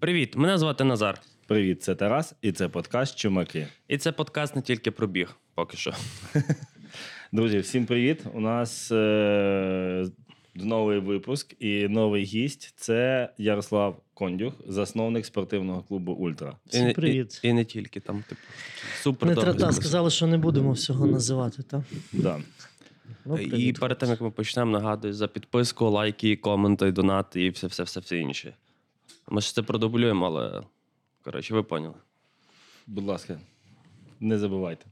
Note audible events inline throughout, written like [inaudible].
Привіт, мене звати Назар. Привіт, це Тарас, і це подкаст Чумаки. І це подкаст не тільки про біг, поки що. [laughs] Друзі, всім привіт! У нас е- новий випуск і новий гість це Ярослав Кондюх, засновник спортивного клубу Ультра. Всім привіт. І, і не тільки там, типу, супер Не треба, сказали, що не будемо всього називати, так? Да. Ну, І перед тим, як ми почнемо, нагадую за підписку, лайки, коменти, донати і все, все, все, все інше. Ми ж це продублюємо, але коротше, ви поняли. Будь ласка, не забувайте.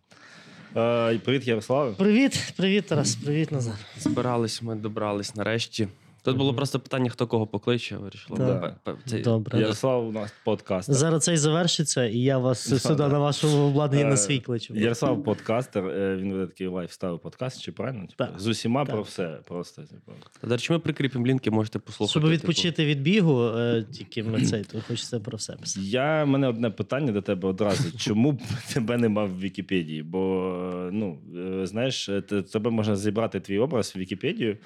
Е- привіт, Ярославе. Привіт, привіт, Тарас, привіт, Назар. Збирались, ми добрались нарешті. Тут було просто питання, хто кого покличе, вирішили. Пе- пе- цей- Добре. Ярослав у нас подкастер. Зараз цей завершиться, і я вас сюди на вашому обладнанні Е, на свій кличу. Ярослав подкастер, е, він веде такий лайфстайл подкаст, чи правильно? Типу, Так. З усіма Так. про все. Просто. Типу. До речі, ми прикріпимо лінки, можете послухати. Щоб типу. відпочити від бігу, е, тільки ми цей, то хочеться про все писати. Я в мене одне питання до тебе одразу. Чому б [laughs] тебе нема в Вікіпедії? Бо ну е, знаєш, е, тебе можна зібрати твій образ в Вікіпедію.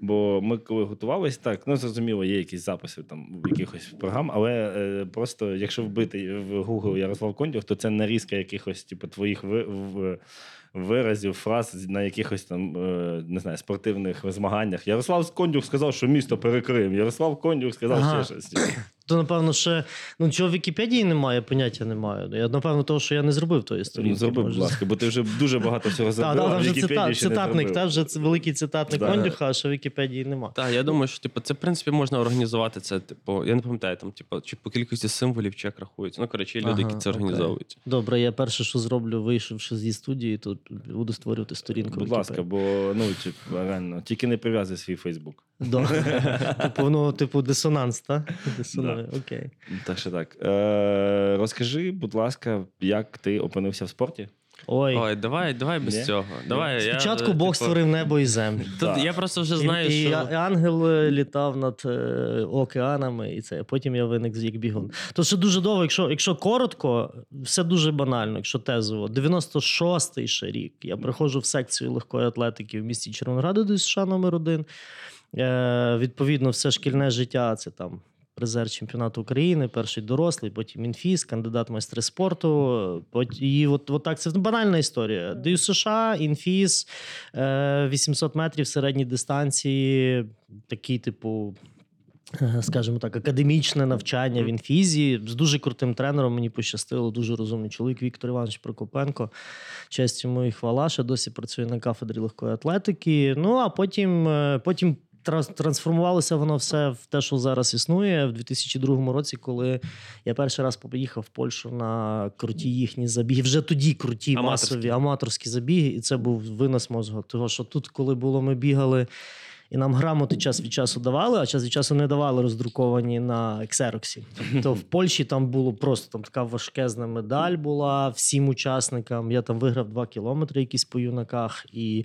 Бо ми коли готувалися, так ну зрозуміло, є якісь записи там в якихось програм, але е, просто якщо вбити в Google Ярослав Кондюх, то це нарізка якихось, типу, твоїх ви, в, виразів, фраз на якихось там е, не знаю, спортивних змаганнях. Ярослав Кондюх сказав, що місто перекрив. Ярослав Кондюх сказав Ага. ще щось. То, напевно, ще ну чого в Вікіпедії немає, поняття не маю. Я, напевно, того, що я не зробив тої сторінки. Ну, зроби, будь ласка, бо ти вже дуже багато всього [laughs] Так, зробив. так, там вже Вікіпедії цита, ще не цитатник, та вже це великий цитатник Да. Кондюха, а що в Вікіпедії нема. Так, я думаю, що типу, це в принципі можна організувати це. Типу, я не пам'ятаю, там, типу, чи по кількості символів чи як рахується. Ну, коротше, люди, які це організовують. Добре, я перше, що зроблю, вийшовши зі студії, то буду створювати сторінку. Будь ласка, бо ну реально, тільки не прив'язуй свій Фейсбук. [laughs] Типу, ну, типу, дисонанс, так? [laughs] Окей. Так що так. Е, розкажи, будь ласка, як ти опинився в спорті? Ой. Ой, давай, давай без Ні? цього. Давай, Спочатку я, Бог типу, створив небо і землю. Тут я просто вже знаю, і, що. а- ангел е, літав над е, океанами, і це. Потім я виник з як бігун. То ще дуже довго, якщо, якщо коротко, все дуже банально, якщо тезово. 96-й ще рік. Я приходжу в секцію легкої атлетики в місті Червонограду до США номер 1 Е, відповідно, все шкільне життя це там. Призер чемпіонату України, перший дорослий, потім інфіз, кандидат майстри спорту. І от, от так це банальна історія. Даю США, інфіз, е, 800 метрів середній дистанції, такий, типу, е, скажімо так, академічне навчання в інфізі з дуже крутим тренером. Мені пощастило, дуже розумний чоловік Віктор Іванович Прокопенко. Честь йому і хвала, ще досі працює на кафедрі легкої атлетики. Ну а потім, е, потім. Транс- Трансформувалося воно все в те, що зараз існує в 2002 році, коли я перший раз поїхав в Польщу на круті їхні забіги. Вже тоді круті Аматорські. масові аматорські забіги, і це був винос мозгу. Того, що тут, коли було, ми бігали, і нам грамоти час від часу давали, а час від часу не давали роздруковані на ексероксі. То в Польщі там було просто там така важкезна медаль була всім учасникам. Я там виграв два кілометри якісь по юнаках. І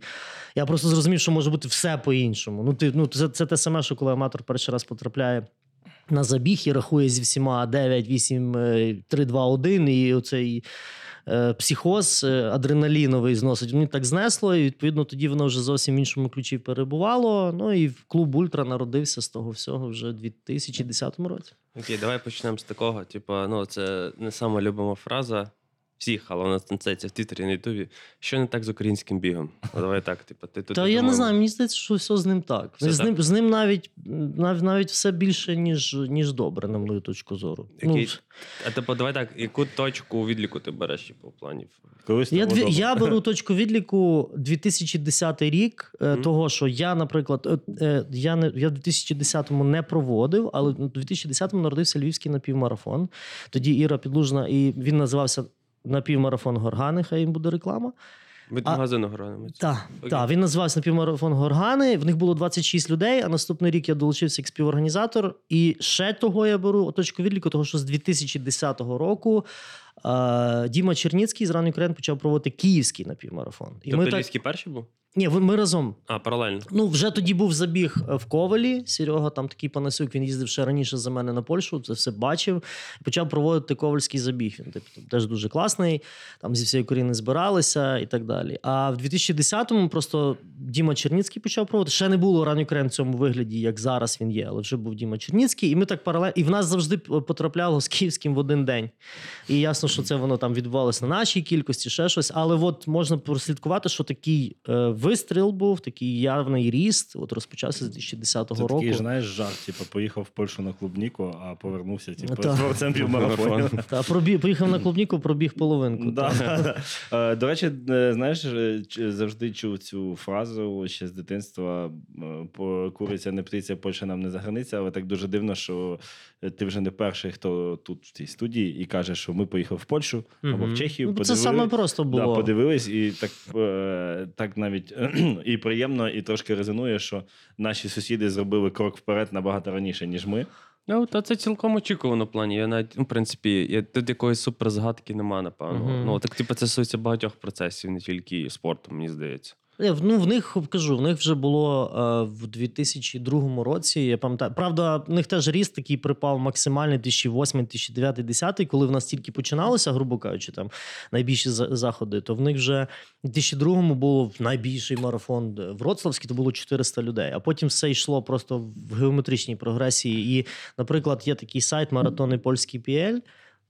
я просто зрозумів, що може бути все по-іншому. Ну, ти, ну це, це те саме, що коли аматор перший раз потрапляє. На забіг і рахує зі всіма 9, 8, е, 3, 2, 1, і оцей психоз е, адреналіновий зносить. Мені так знесло, і відповідно тоді воно вже зовсім в іншому ключі перебувало. Ну і клуб Ультра народився з того всього вже у 2010 році. Окей, давай почнемо з такого. Типу, ну, це не сама любима фраза всіх, але вона це в Твіттері на Ютубі. Що не так з українським бігом? Ну, давай так, типу, ти тут. Та я не знаю, мені здається, що все з ним так. Все з, так? Ним, з ним навіть, навіть, навіть все більше, ніж, ніж добре, на мою точку зору. Який- Ну, А типу, давай так, яку точку відліку ти береш, типу, в плані? Колись Я, дві, я [laughs] беру точку відліку 2010 рік, е, Мгм. того, що я, наприклад, е, е, я, не, я в 2010-му не проводив, але в 2010-му народився Львівський напівмарафон. Тоді Іра Підлужна, і він називався Напівмарафон Горгани, хай їм буде реклама. Від А- магазину Горгани. Так, та, він називався напівмарафон Горгани. В них було 26 людей, а наступний рік я долучився як співорганізатор. І ще того я беру оточку відліку, того, що з 2010 року Діма Черніцький з ранньої України почав проводити київський напівмарафон. І Тобто ми так... Перший був? Ні, ми разом. А, паралельно. Ну, вже тоді був забіг е, в Ковалі. Серега, там такий панасюк, він їздив ще раніше за мене на Польщу, це все бачив. Почав проводити ковальський забіг. Він типу, теж дуже класний. Там зі всієї України збиралися і так далі. А в 2010-му просто Діма Черніцький почав проводити. Ще не було ранньої крем в цьому вигляді, як зараз він є, але вже був Діма Черніцький. І ми так паралельно. І в нас завжди потрапляло з київським в один день. І ясно, що це воно там відбувалося на нашій кількості, ще щось. Але от можна прослідкувати, що такий е, вистріл був, такий явний ріст. От розпочався з 2010 Це року. такий, знаєш, жарт, типу, поїхав в Польщу на клубніку, а повернувся, типу, Так. творцем півмарафону. Та пробіг, поїхав на клубніку, пробіг половинку. Да, Та. да, да. Е, До речі, е, знаєш, е, завжди чув цю фразу ще з дитинства: по- куриця не птиця, Польща нам не заграниця, але так дуже дивно, що ти вже не перший, хто тут в цій студії, і каже, що ми поїхали в Польщу або в Чехію. Ну, це саме просто Да, було. подивились, і так, е, так навіть [clears throat] і приємно, і трошки резонує, що наші сусіди зробили крок вперед набагато раніше, ніж ми. Ну, та це цілком очікувано в плані. Я навіть, ну, в принципі, я, тут якоїсь суперзгадки нема, напевно. Мгм. Ну, так, типу, це стосується багатьох процесів, не тільки спорту, мені здається. Е, Ну, в них кажу, в них вже було е, в 2002 році. Я пам'ятаю, правда, в них теж ріст такий припав максимальний 2008, 2009, 2010, коли в нас тільки починалося, грубо кажучи, там найбільші заходи. То в них вже в 2002 було найбільший марафон е, Вроцлавський, то було 400 людей. А потім все йшло просто в геометричній прогресії. І, наприклад, є такий сайт Маратони Польський PL,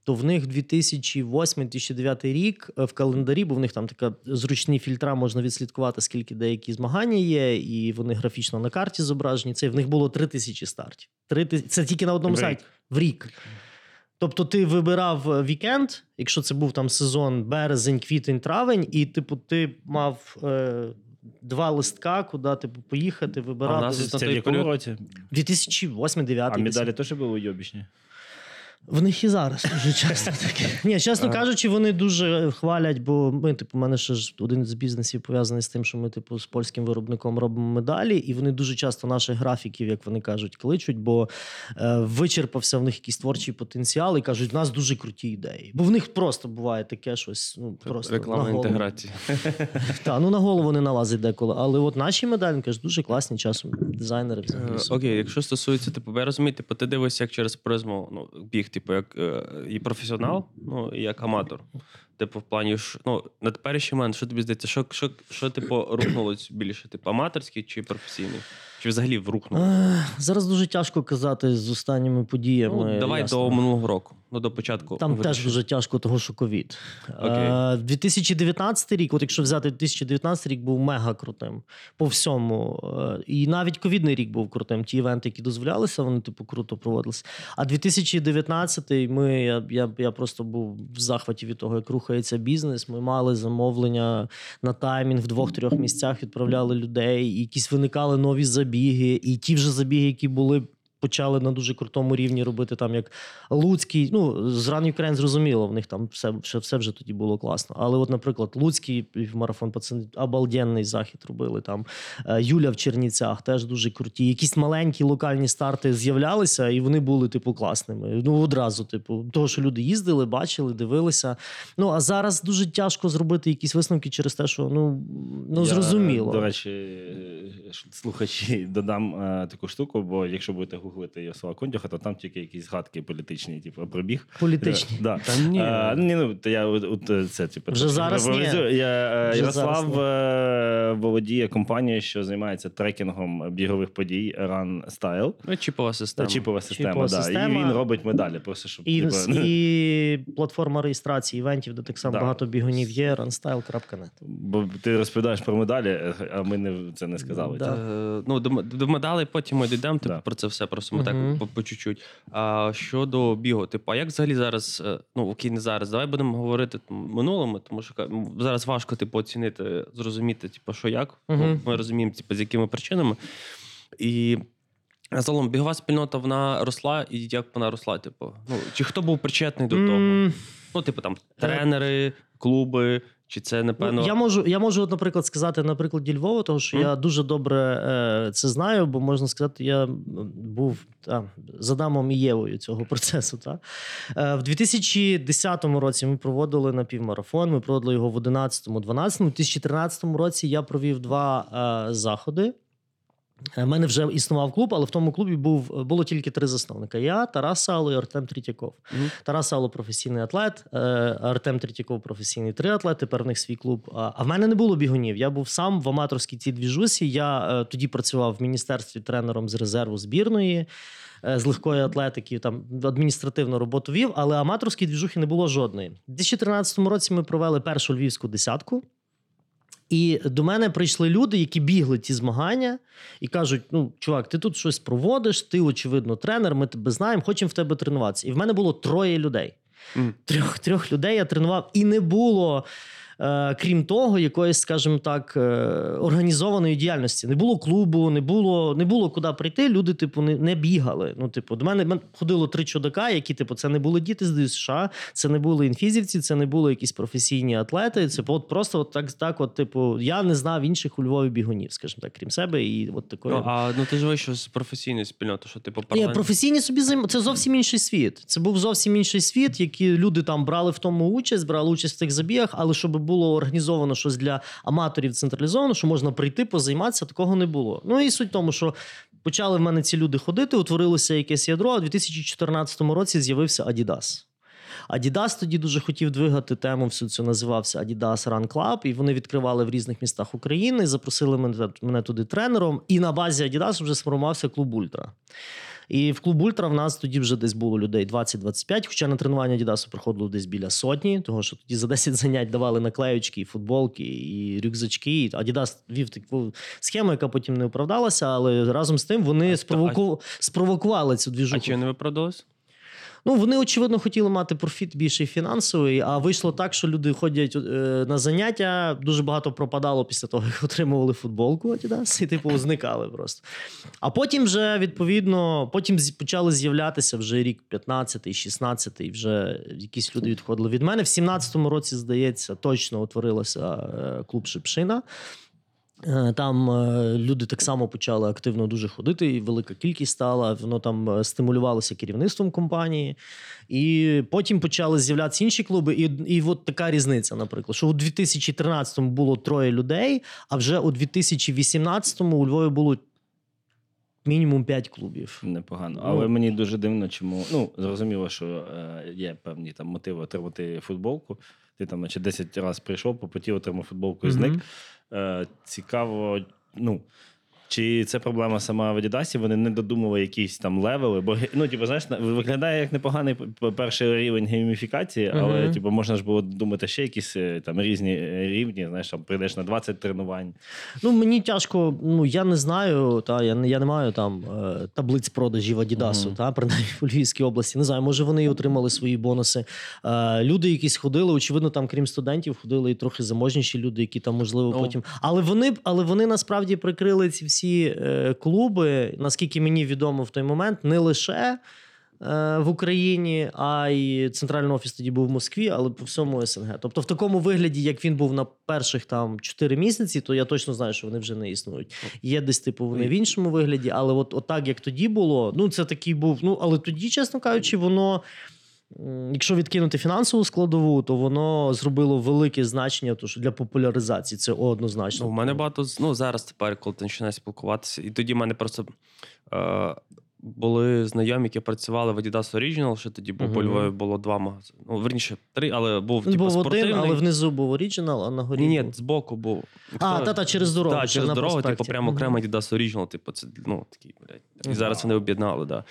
то в них 2008-2009 рік е, в календарі, бо в них там така зручні фільтра, можна відслідкувати, скільки деякі змагання є, і вони графічно на карті зображені. Це в них було 3 тисячі стартів. Три ти- Це тільки на одному В сайті в рік. Тобто ти вибирав е, вікенд, якщо це був там сезон березень, квітень, травень, і типу ти мав е, два листка, куди типу, поїхати, А в вибирати. нас Це на в той якому році? 2008-2009. А медалі теж були уйобічні? В них і зараз дуже часто [laughs] таке. Ні, чесно кажучи, вони дуже хвалять, бо ми, типу, у мене ще ж один з бізнесів пов'язаний з тим, що ми, типу, з польським виробником робимо медалі, і вони дуже часто наших графіків, як вони кажуть, кличуть, бо е, вичерпався в них якийсь творчий потенціал, і кажуть, у нас дуже круті ідеї. Бо в них просто буває таке щось. Ну просто Реклама на голову. інтеграції. [laughs] Та, ну на голову не [laughs] налазить деколи. Але от наші медалі кажуть, дуже класні часом. Дизайнери взагалі. Е. Окей, якщо стосується, типу, я розумію, типу, ти дивишся як через призму ну, біг, типу, як е, і професіонал, ну, і як аматор. Типу, в плані, ну, на теперішній момент, що тобі здається, що, що, що типу, рухнулось більше? Типу, аматорський чи професійний? Чи взагалі врухнуло? Е, Зараз дуже тяжко казати з останніми подіями. Ну, давай ясно. до минулого року, ну до початку. Там вирішив. теж дуже тяжко, того що ковід. Е, 2019 рік, от якщо взяти 2019 рік, був мега крутим по всьому. Е, І навіть ковідний рік був крутим. Ті івенти, які дозволялися, вони типу круто проводилися. А 2019 ми я, я, я просто був в захваті від того, як рухається бізнес. Ми мали замовлення на таймінг в двох-трьох місцях, відправляли людей, і якісь виникали нові забіги, і ті вже забіги, які були. Почали на дуже крутому рівні робити там як Луцький. Ну, з Run Ukraine зрозуміло, в них там все, все, все вже тоді було класно. Але, от, наприклад, Луцький марафон пацани обалденний захід робили там. Е, Юля в Черніцях теж дуже круті. Якісь маленькі локальні старти з'являлися, і вони були, типу, класними. Ну, одразу, типу, того, що люди їздили, бачили, дивилися. Ну, а зараз дуже тяжко зробити якісь висновки через те, що ну, ну Я, зрозуміло. До речі, е, слухачі, додам е, таку штуку, бо якщо будете гуглити Ярослава Кондюха, то там тільки якісь згадки політичні, типу, пробіг. Політичні. Да. Та ні. Е, ні, ну, то я от, е, це, типу, Вже зараз ні. Я, е, Вже Ярослав зараз е, володіє компанією, що займається трекінгом бігових подій Run Style. Ну, чіпова система. Чіпова система, Чіпова да. система. І він робить медалі. Просто щоб І, типу, і [laughs] платформа реєстрації івентів, де так само Да. багато бігунів є, runstyle.net. бо ти розповідаєш про медалі, а ми не це не сказали. Да. Ну, до, до медалей потім ми дійдемо типу, Да. про це все. Просто Мгм. так по, по чуть-чуть. А щодо бігу, типу, а як взагалі зараз, е, ну окей, не зараз, давай будемо говорити там, минулими, тому що зараз важко типу, оцінити, зрозуміти, типу, що як. Ну, ми розуміємо, типу, з якими причинами. І загалом бігова спільнота вона росла, і як вона росла, типу. Ну, чи хто був причетний до того? Ну, типу, там тренери, клуби, Чи це, напевно. Ну, я можу, я можу, от, наприклад, сказати на прикладі Львова, тому що mm. я дуже добре е, це знаю, бо можна сказати, я був та, за дамом і Євою цього [laughs] процесу. Та. Е, в 2010 році ми проводили напівмарафон, ми проводили його в 2011-2012. У 2013 році я провів два е, заходи. У мене вже існував клуб, але в тому клубі був, було тільки три засновника: я, Тарас Сало і Артем Трітяков. Мгм. Тарас Сало професійний атлет, е, Артем Третьяков професійний триатлет, тепер в них свій клуб. А в мене не було бігунів. Я був сам в аматорській цій двіжусі. Я е, тоді працював в міністерстві тренером з резерву збірної. е, З легкої атлетики, там адміністративну роботу вів, але аматорської двіжухи не було жодної. У 2013 році ми провели першу львівську десятку. І до мене прийшли люди, які бігли ті змагання, і кажуть: ну, чувак, ти тут щось проводиш, ти, очевидно, тренер, ми тебе знаємо, хочемо в тебе тренуватися. І в мене було троє людей. Mm. Трьох, трьох людей я тренував, і не було. Е, Крім того, якоїсь, скажімо так, е, організованої діяльності. Не було клубу, не було, не було куди прийти. Люди, типу, не, не бігали. Ну, типу, до мене, ходило три чудака, які, типу, це не були діти з США, це не були інфізівці, це не були якісь професійні атлети. Це от просто от так, так, от, типу, я не знав інших у Львові бігунів, скажімо так, крім себе, і от такої. Ну, а ну ти ж вийшов з професійної спільноти, що типу Ні, професійні собі займ... Це зовсім інший світ. Це був зовсім інший світ, які люди там брали в тому участь, брали участь в тих забігах, але щоб було організовано щось для аматорів централізовано, що можна прийти, позайматися, такого не було. Ну і суть в тому, що почали в мене ці люди ходити, утворилося якесь ядро. А у 2014 році з'явився Adidas. Adidas тоді дуже хотів двигати тему, всю цю називався Adidas Run Club, і вони відкривали в різних містах України, запросили мене, мене туди тренером. І на базі Adidas вже сформувався клуб Ультра. І в клуб Ультра в нас тоді вже десь було людей 20-25, хоча на тренування Дідасу приходило десь біля сотні, того що тоді за 10 занять давали наклеючки, і футболки, і рюкзачки. А Дідас вів таку схему, яка потім не оправдалася, але разом з тим вони спровоку... спровокували цю А чи не виправдалось? Ну, вони, очевидно, хотіли мати профіт більший фінансовий, а вийшло так, що люди ходять е, на заняття, дуже багато пропадало після того, як [laughs] отримували футболку Adidas, [laughs] і типу зникали просто. А потім вже, відповідно, потім почали з'являтися вже рік 15-й, 16-й, вже якісь люди відходили від мене. В 17-му році, здається, точно утворилося е, клуб Шипшина. Е, Там е, люди так само почали активно дуже ходити, і велика кількість стала. Воно там е, стимулювалося керівництвом компанії. І потім почали з'являтися інші клуби. І, і от така різниця, наприклад, що у 2013-му було троє людей, а вже у 2018-му у Львові було мінімум п'ять клубів. Непогано. Ну. Але мені дуже дивно, чому. Ну, зрозуміло, що е, є певні там мотиви отримати футболку. Ти там, наче 10 разів прийшов, попотів, отримав футболку і зник. Мгм. Е, цікаво, ну. Чи це проблема сама в Adidas? Вони не додумали якісь там левели? Бо ну, типу, знаєш, виглядає як непоганий перший рівень гейміфікації, але Мгм. типу, можна ж було думати ще якісь е, там різні е, рівні. Знаєш, там прийдеш на 20 тренувань. Ну, мені тяжко, ну я не знаю, та я не я не маю там е, таблиць продажів Адідасу, Мгм. та принаймні в Львівській області. Не знаю, може вони і отримали свої бонуси. Люди, якісь ходили, очевидно, там, крім студентів, ходили і трохи заможніші люди, які там, можливо, Ну. потім. Але вони, але вони насправді прикрили ці всі е, клуби, наскільки мені відомо в той момент, не лише. е, В Україні, а й центральний офіс тоді був в Москві, але по всьому СНГ. Тобто, в такому вигляді, як він був на перших там 4 місяці, то я точно знаю, що вони вже не існують. Є десь, типу, вони в іншому вигляді, але от, от так, як тоді було, ну це такий був. Ну, але тоді, чесно кажучи, воно. Якщо відкинути фінансову складову, то воно зробило велике значення, то що для популяризації це однозначно. Ну, у мене багато ну, зараз тепер, коли ти починаєш спілкуватися, і тоді в мене просто е, були знайомі, які працювали в Adidas Original, що тоді був по Львові було два магазини. Ну, верніше, три, але був типу, був спортивний. один, але внизу був оригінал, а на горі. Ні, ні, збоку був. А, та-та, через дорогу, Так, через дорогу, типу, прямо окремо Adidas Original, типу, це ну, такий, блядь. І зараз вони об'єднали, да.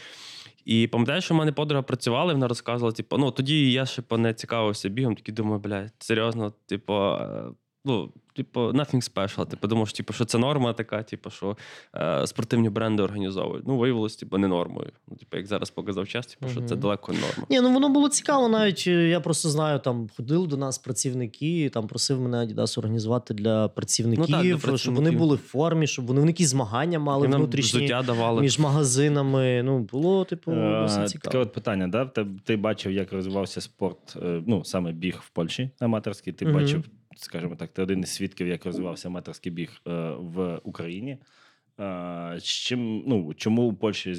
І пам'ятаєш, що в мене подруга працювала, і вона розказувала, типу, ну тоді я ще не цікавився бігом, такий думаю, блядь, серйозно, типу, е, ну, типу, nothing special. Типу, думав, що, типу, що це норма така, типу, що е, спортивні бренди організовують. Ну, виявилось, типу, не нормою. Ну, типу, як зараз показав час, типу, що це далеко не норма. Ні, ну воно було цікаво. Навіть е, я просто знаю, там ходили до нас працівники, там просив мене Adidas організувати для працівників, Ну, так, для щоб вони були в формі, щоб вони, вони якісь змагання мали І внутрішні давали. між магазинами. Ну, було, типу, Е, досить Таке от питання, да? Ти, ти бачив, як розвивався спорт, е, ну саме біг в Польщі аматорський. Ти бачив скажімо так, ти один із свідків, як розвивався метрський біг е, в Україні. Е, з чим, ну, чому у Польщі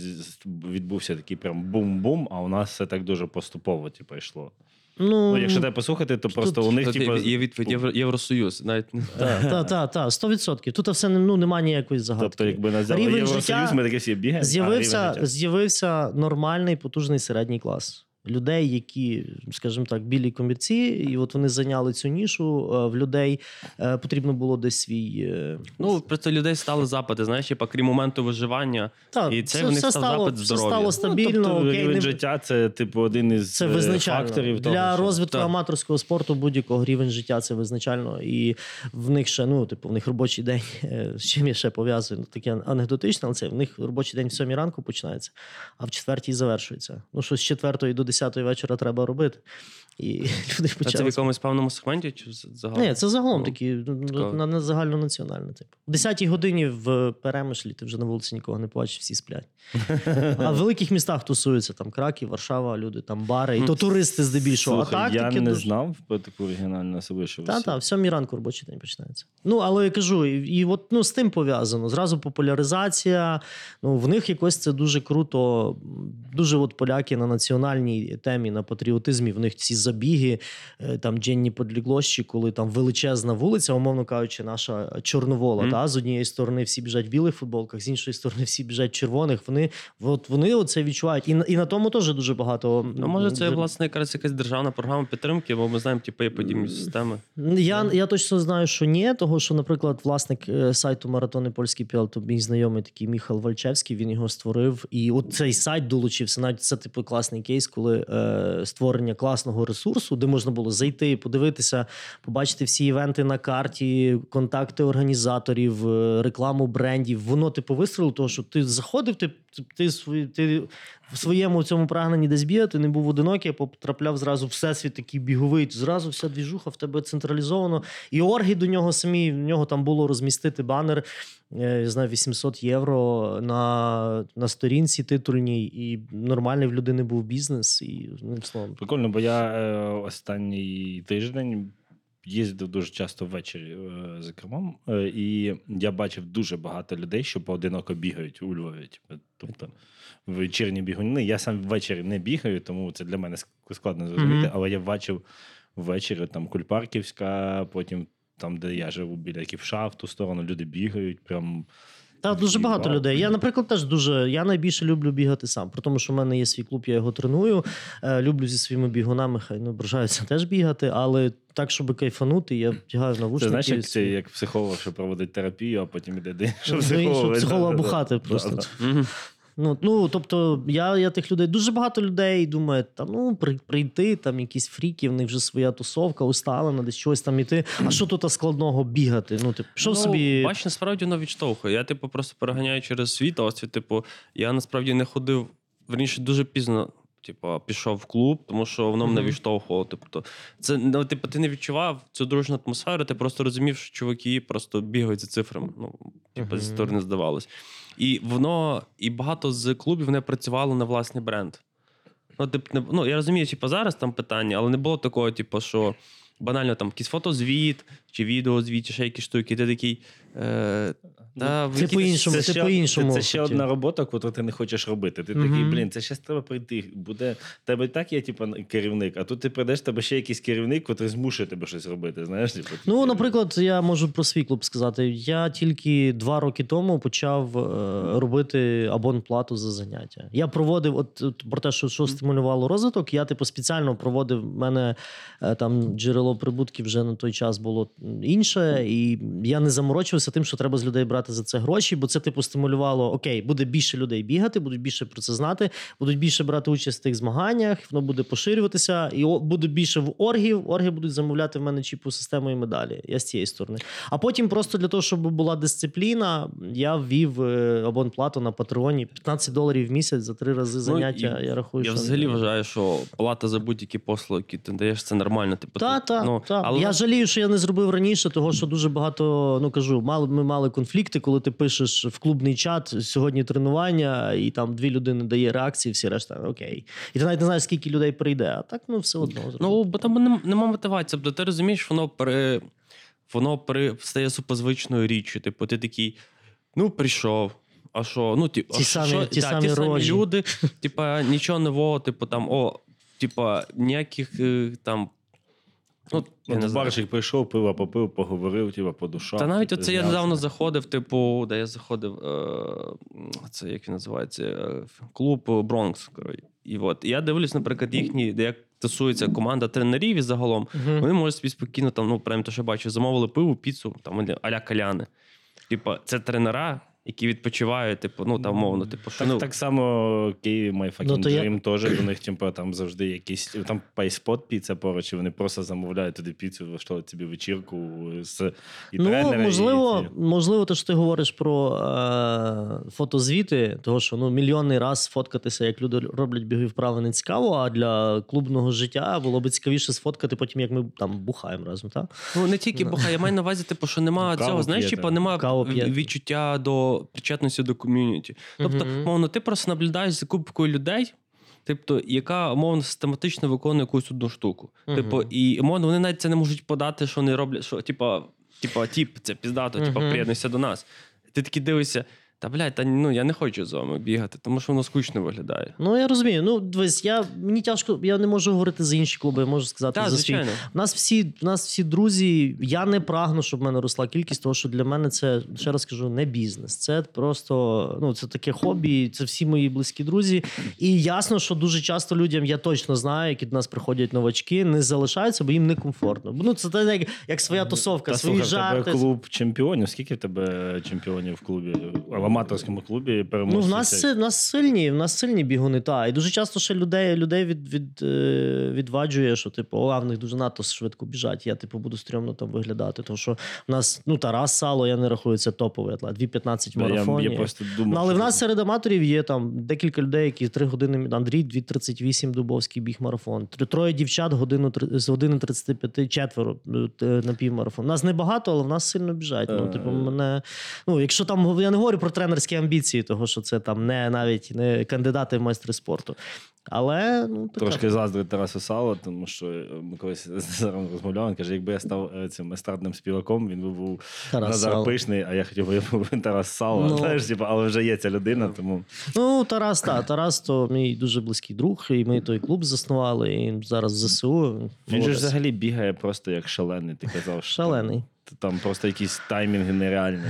відбувся такий прям бум-бум, а у нас все так дуже поступово типу, йшло. Ну, Ну, якщо тебе послухати, то просто у них, Тут типу, є- відповідь Євро, Євросоюз. Навіть Так, так, так, так, 100%. Тут все ну, немає ніякої загадки. тобто, якби на Євросоюз, життя ми такі всі бігаємо. з'явився, з'явився нормальний потужний середній клас. Людей, які, скажімо так, білі комірці, і от вони зайняли цю нішу. е, В людей е, потрібно було десь свій. е, Ну, просто людей стали запити, знаєш, типа, крім моменту виживання. так, і це все, в них все став стало, запит все здоров'я. стало Ну, стабільно. тобто, окей, рівень не- життя це, типу, один із Це визначально факторів для того, що... розвитку Так. аматорського спорту будь-якого рівень життя це визначально. І в них ще ну, типу, в них робочий день. [laughs] З чим я ще пов'язую? Ну, таке анекдотичне, але це в них робочий день в сьомій ранку починається, а в четвертій завершується. Ну, що з четвертої до десятої вечора треба робити. І [laughs] люди А це в якомусь певному сегменті чи загалом? Ні, це загалом Ну, такі ну, на, на загальнонаціональне. Типу. В 10-й годині в Перемишлі ти вже на вулиці нікого не побачиш, всі сплять. А в [laughs] великих містах тусуються там Краків, Варшава, люди, там бари, і то туристи здебільшого. Слухай, а так я таки не дуже... знав про таку оригінальну особисту. Та, та, в сьомій ранку робочий день починається. Ну, але я кажу, і, і от ну, з тим пов'язано. Зразу популяризація. Ну, в них якось це дуже круто. Дуже от поляки на національній темі, на патріотизмі, в них ці забіги, е, там Дженні Подліглощі, коли там величезна вулиця, умовно кажучи, наша чорновола. Мгм. Та, з однієї сторони всі біжать в білих футболках, з іншої сторони всі біжать в червоних. Вони, от, вони це відчувають. І, і на тому теж дуже багато. Ну, може, це власне якраз якась державна програма підтримки, бо ми знаємо, типу, є подібні системи. Я, я точно знаю, що ні, того що, наприклад, власник е, сайту Маратони Польський піл, то мій знайомий такий Міхал Вальчевський, він його створив. І от цей сайт долучився. Навіть це типу класний кейс, коли е, створення класного ресурсу, де можна було зайти, подивитися, побачити всі івенти на карті, контакти організаторів, е, рекламу брендів. Воно типу вистрілило, того, що ти заходив, ти, ти, ти в своєму цьому прагненні десь бігати, не був одинокий, а потрапляв зразу всесвіт такий біговий. Зразу вся двіжуха в тебе централізовано. І орги до нього самі, в нього там було розмістити банер. е, Я знаю, 800 євро на, на сторінці титульній, і нормальний в людини був бізнес. І одним словом. Прикольно, бо я е, останній тиждень їздив дуже часто ввечері е, за кермом, е, і я бачив дуже багато людей, що поодиноко бігають у Львові. Типу, тобто вечірні бігуни. Я сам ввечері не бігаю, тому це для мене ск- складно зрозуміти. Мгм. Але я бачив ввечері там Кульпарківська, потім там, де я живу, біля Ківша, в ту сторону люди бігають. Прям Та дуже багато людей. Я, наприклад, теж дуже. Я найбільше люблю бігати сам. При тому, що в мене є свій клуб, я його треную. Е, люблю зі своїми бігунами, хай не ображаються теж бігати, але так, щоб кайфанути, я вдягаю навушники. Це знаєш, як, це, як психолог, що проводить терапію, а потім іде до до іншого психолога. психолога бухати просто. Ну, ну тобто, я, я тих людей, дуже багато людей думає, та ну при- прийти, там якісь фріки, в них вже своя тусовка, усталена, десь щось там іти. А що тут складного бігати? Ну, ти пішов ну, собі. Бач, насправді воно відштовхує. Я, типу, просто переганяю через свій досвід. Типу, я насправді не ходив, верніше, дуже пізно. Типу, пішов в клуб, тому що воно мене Мгм. відштовхувало. Тобто, це ну, типу, ти не відчував цю дружну атмосферу, ти просто розумів, що чуваки просто бігають за цифрами. Ну, типу, зі сторони здавалось. І воно, і багато з клубів не працювало на власний бренд. Ну, тип, не, ну, я розумію, типу, зараз там питання, але не було такого, типу, що банально там якийсь фотозвіт чи відеозвіт, чи ще якісь штуки. Ти такий. Е, та, Це якісь- по-іншому, це ще- по-іншому Це ще одна робота, яку ти не хочеш робити. Ти Мгм. такий, блін, це ще треба прийти. Буде тебе так є, типу, керівник, а тут ти прийдеш, тебе ще якийсь керівник, який змушує тебе щось робити. Знаєш, типу, Ну, ти- наприклад, я можу про свій клуб сказати. Я тільки два роки тому почав е, робити абонплату за заняття. Я проводив, от, от про те, що, що стимулювало розвиток. Я типу спеціально проводив в мене е, там джерело прибутків вже на той час було інше, і я не заморочувався тим, що треба з людей брати за це гроші, бо це типу стимулювало: окей, буде більше людей бігати, будуть більше про це знати, будуть більше брати участь в тих змаганнях, воно буде поширюватися, і буде більше в оргів. Орги будуть замовляти в мене чіпу систему і медалі. Я з цієї сторони. А потім, просто для того, щоб була дисципліна, я ввів е, абонплату на патреоні 15 доларів в місяць за три рази заняття. і я рахую, Я що взагалі вважаю, що плата за будь-які послуги, які ти даєш, це нормально. Типу, Та, ти- та, ну, та. але Я жалію, що я не зробив раніше, того що дуже багато, ну кажу, мали, ми мали конфлікти, коли ти пишеш в клубний чат сьогодні тренування, і там дві людини дає реакції, всі решта окей. І ти навіть не знаєш, скільки людей прийде, а так ну все одно зробив. Ну, бо там нема мотивації. Тобто ти розумієш, воно пере... воно при, стає супозвичною річчю. Типу, ти такий, ну, прийшов. А що? Ну, ті, Ті а самі- що? ті Да, самі ті самі люди, типа, нічого нового, типу, там, о, типа, ніяких е, там. Ну, я не От знаю. барчик прийшов, пиво попив, поговорив, типу, по душах. Та навіть оце я недавно заходив, типу, де я заходив, е, це як він називається, е, клуб Бронкс. коротше. І от я дивлюсь, наприклад, їхні, де як тусується команда тренерів і загалом, вони можуть собі спокійно там, ну, прям те, що бачу, замовили пиву, піцу, там аля каляни. Типа, це тренера, які відпочивають, типу, ну там мовно, типу, що Так, ну, так само Київ My Ну, то я- теж до них типу, там завжди якісь там пайспот піца поруч, і вони просто замовляють туди піцу, влаштовують собі вечірку з і Ну, тренера, можливо, і можливо, те, що ти говориш про е, фотозвіти, того, що ну, мільйонний раз фоткатися, як люди роблять бігові вправи, не цікаво, а для клубного життя було б цікавіше сфоткати потім, як ми там бухаємо разом, так? Ну, не тільки буха, я маю на увазі, типу, що нема Каву цього, знаєш, типу, нема Каву п'єте. відчуття до причетності до ком'юніті. Тобто, мовно, ти просто наблюдаєш за кубкою людей, тобто, яка мовно систематично виконує якусь одну штуку. Мгм. Типу, і мовно, вони навіть це не можуть подати, що вони роблять, що типу, типу, тіп, це піздато, типу, Мгм. приєднуйся до нас. Ти таки дивишся. Та блядь, та ну я не хочу з вами бігати, тому що воно скучно виглядає. Ну, я розумію. Ну, дивись, я мені тяжко, я не можу говорити за інші клуби, я можу сказати Так, за свій. У нас всі, у нас всі друзі. Я не прагну, щоб в мене росла кількість, тому що для мене це ще раз кажу, не бізнес. Це просто ну це таке хобі. Це всі мої близькі друзі. І ясно, що дуже часто людям я точно знаю, які до нас приходять новачки, не залишаються, бо їм некомфортно. Ну це так, як, як своя тусовка, Та свої слухай, жарти. тебе клуб чемпіонів. Скільки в тебе чемпіонів в клубі? Аматорському клубі Ну, в нас, в нас сильні, в нас сильні бігуни, та. І дуже часто ще людей, людей від, від, е, відваджує, що типу, о, в них дуже надто швидко біжать. Я типу буду стрьомно там виглядати. Тому що в нас ну, Тарас Сало, я не рахую, це топовий атлет. 2.15 в Да, я, я просто думав, Ну, але в нас серед аматорів є там декілька людей, які 3 години. Андрій 2.38 Дубовський біг марафон. Троє дівчат годину з години 35, четверо е, на півмарафон. Нас небагато, але в нас сильно біжать. Ну, типу, Е. мене. Ну, якщо там я не говорю про тренерські амбіції, того що це там не навіть не кандидати в майстри спорту. Але ну така. Трошки заздрить Тарасу Сало, тому що е, ми колись з розмовляли. Він каже, якби я став е, цим естрадним співаком, він би був Тарас Назар Сало. Пишний, а я хотів би був Тарас Сало. Ну. Знаєш, типу, але вже є ця людина, тому Ну, Тарас, та, Тарас то мій дуже близький друг, і ми той клуб заснували. І зараз в ЗСУ. він же ж взагалі бігає просто як шалений. Ти казав, що Шалений. Там, просто якісь таймінги нереальні.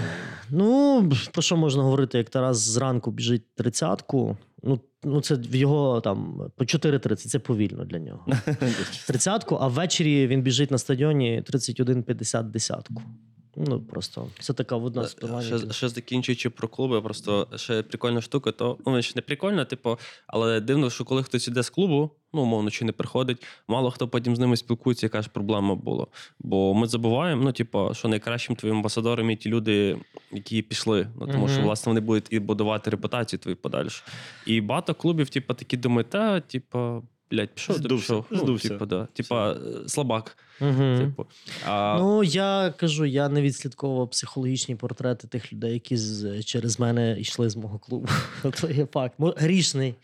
Ну, про що можна говорити, як Тарас зранку біжить тридцятку. Ну, ну це в його там по 4.30, це повільно для нього. [laughs] Тридцятку, а ввечері він біжить на стадіоні 31.50 десятку. Ну, просто це така водна співання. Ще, ще закінчуючи про клуби, просто ще прикольна штука, то ну ще не прикольно, типу, але дивно, що коли хтось іде з клубу, ну умовно чи не приходить, мало хто потім з ними спілкується, яка ж проблема була. Бо ми забуваємо, ну, типу, що найкращим твоїм амбасадором є ті люди, які пішли. Ну тому що власне вони будуть і будувати репутацію твою подальшу. І багато клубів, типу, такі думають, та, типу. Блять, пішов, ти Здувся, пішов. Ну, типу, да. Типа, е, слабак. Угу. Типу. А, Ну, я кажу, я не відслідковував психологічні портрети тих людей, які з, через мене йшли з мого клубу. [laughs] Це є факт. Грішний.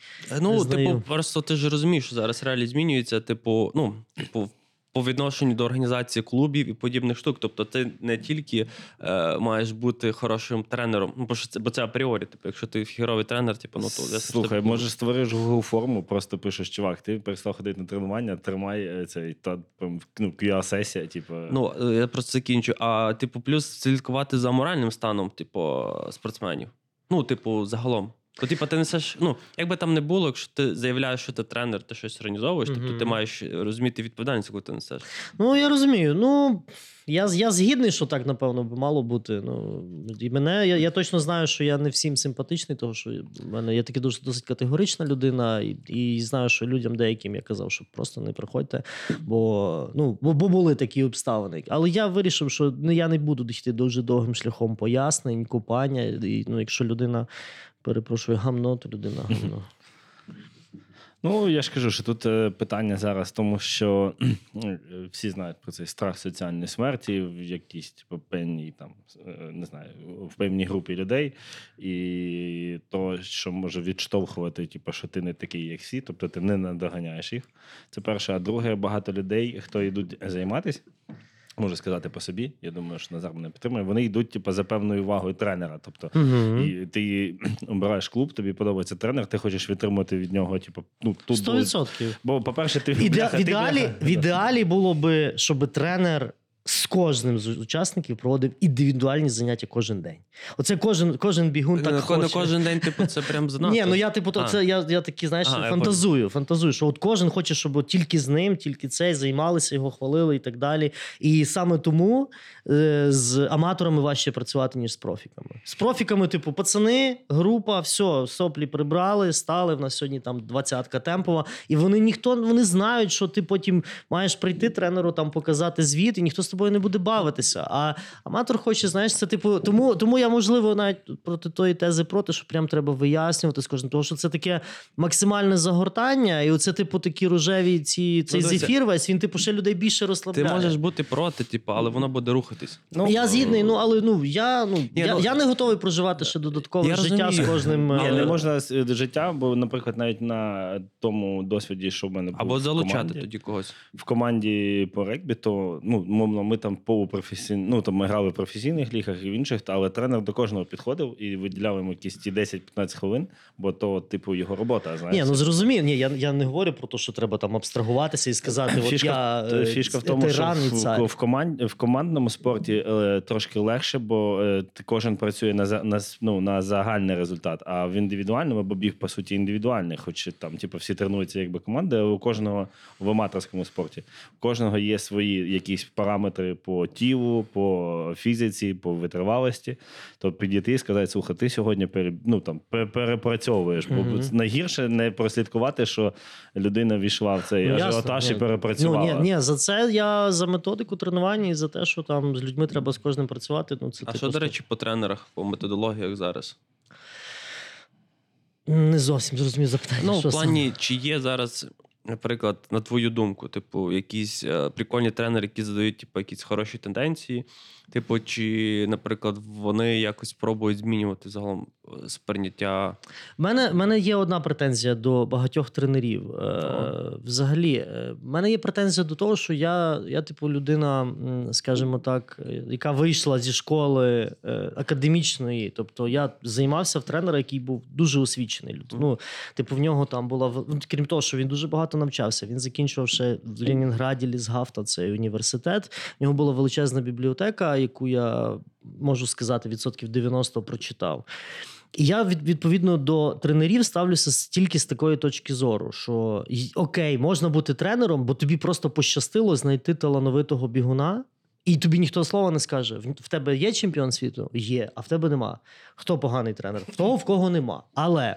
Ну, типу, просто ти ж розумієш, що зараз реалі змінюється, типу, ну, типу, по відношенню до організації клубів і подібних штук. Тобто, ти не тільки е, маєш бути хорошим тренером, ну, бо, що це, бо це апріорі. Типу, якщо ти хіровий тренер, типу, ну то я Слухай, може створиш Google форму, просто пишеш, чувак, ти перестав ходити на тренування, тримай е, цей та там, ну, QA-сесія, типу. Ну, е, я просто закінчу. А, типу, плюс слідкувати за моральним станом, типу, спортсменів. Ну, типу, загалом. То, типу, ти несеш, ну, як би там не було, якщо ти заявляєш, що ти тренер, ти щось організовуєш, тобто ти маєш розуміти відповідальність, яку ти несеш. Ну, я розумію. Ну, я, я згідний, що так, напевно, мало бути. Ну, і мене, я, я точно знаю, що я не всім симпатичний, тому що в мене я таки дуже досить категорична людина, і, і знаю, що людям деяким я казав, що просто не приходьте, бо, ну, бо, бо були такі обставини. Але я вирішив, що ну, я не буду йти дуже довгим шляхом пояснень, купання. І, ну, якщо людина. Перепрошую, гамно, то людина гамно. Ну, я ж кажу, що тут е, питання зараз тому, що е, всі знають про цей страх соціальної смерті в якійсь типу, певній там, е, не знаю, в певній групі людей, і то, що може відштовхувати, типу, що ти не такий, як всі, тобто ти не надоганяєш їх. Це перше. А друге, багато людей, хто йдуть займатися. Можу сказати по собі. Я думаю, що Назар мене підтримує. Вони йдуть типу, за певною увагою тренера. Тобто, Угу. і ти обираєш клуб, тобі подобається тренер, ти хочеш відтримати від нього, типу, ну тут. Сто буде- відсотків. Бо, по-перше, ти В, іде... бляха, в, ти, ідеалі, бляха, в ідеалі було би, щоб тренер з кожним з учасників проводив індивідуальні заняття кожен день. Оце кожен, кожен бігун так Не хоче. не кожен день, типу, це прям занадто. Ні, ну я типу, то це я, я такі, знаєш, Ага, я фантазую. Фантазую, що от кожен хоче, щоб от тільки з ним, тільки цей займалися, його хвалили і так далі. І саме тому е, з аматорами важче працювати, ніж з профіками. З профіками, типу, пацани, група, все, соплі прибрали, стали. В нас сьогодні там двадцятка темпова, і вони ніхто вони знають, що ти потім маєш прийти тренеру, там показати звіт, і ніхто з тобою не буде бавитися. А аматор хоче, знаєш, це типу, тому, тому я можливо навіть проти тої тези проти, що прям треба вияснювати з кожним, тому що це таке максимальне загортання, і оце, типу, такі рожеві ці цей Ну, зефір весь він типу ще людей більше розслабляє. Ти можеш бути проти, типу, але воно буде рухатись. Ну, я згідний, ну але ну я ну, я, ну- я не готовий проживати ще додаткове життя розумію. з кожним. Ні, е, не можна е, життя, бо, наприклад, навіть на тому досвіді, що в мене був Або в залучати команді, тоді когось. в команді по регбі, то ну, мовно, ми там полупрофесійні, ну там ми грали в професійних лігах і в інших, але тренер до кожного підходив і виділяв йому якісь ті 10-15 хвилин, бо то, типу, його робота. Знаєш. Ні, ну зрозумів. Ні, я, я не говорю про те, що треба там абстрагуватися і сказати, от Фішка, я е, фішка в тому, що тиран в, цар. в, команд, в командному спорті е, трошки легше, бо е, кожен працює на, на, ну, на загальний результат. А в індивідуальному, бо біг, по суті, індивідуальний, хоч там типу, всі тренуються якби команди, але у кожного в аматорському спорті, у кожного є свої якісь параметри по тілу, по фізиці, по витривалості. То підійти і сказати, слухай, ти сьогодні пере, ну, там, перепрацьовуєш. Бо Мгм. найгірше не прослідкувати, що людина війшла в цей Ну, ясно, ажіотаж і перепрацювала. Ну, ні, ні, за це я за методику тренування і за те, що там з людьми треба з кожним працювати. Ну, це А типу, що, до речі, по тренерах, по методологіях зараз? Не зовсім зрозумів запитання. Ну, що в саме? плані, чи є зараз, наприклад, на твою думку, типу, якісь е, прикольні тренери, які задають типу, якісь хороші тенденції, типу, чи, наприклад, вони якось пробують змінювати загалом е, сприйняття. В мене, мене є одна претензія до багатьох тренерів. Е, взагалі, е, в мене є претензія до того, що я, я типу, людина, скажімо так, е, яка вийшла зі школи е, академічної. Тобто я займався в тренера, який був дуже освічений. Люд- Ну, типу, в нього там була ну, крім того, що він дуже багато навчався. Він закінчував ще в Ленінграді Лісгафта, цей університет. В нього була величезна бібліотека, яку я можу сказати, відсотків 90 прочитав. І я відповідно до тренерів ставлюся тільки з такої точки зору, що окей, можна бути тренером, бо тобі просто пощастило знайти талановитого бігуна. І тобі ніхто слова не скаже: в тебе є чемпіон світу? Є, а в тебе нема. Хто поганий тренер? В того, в кого нема. Але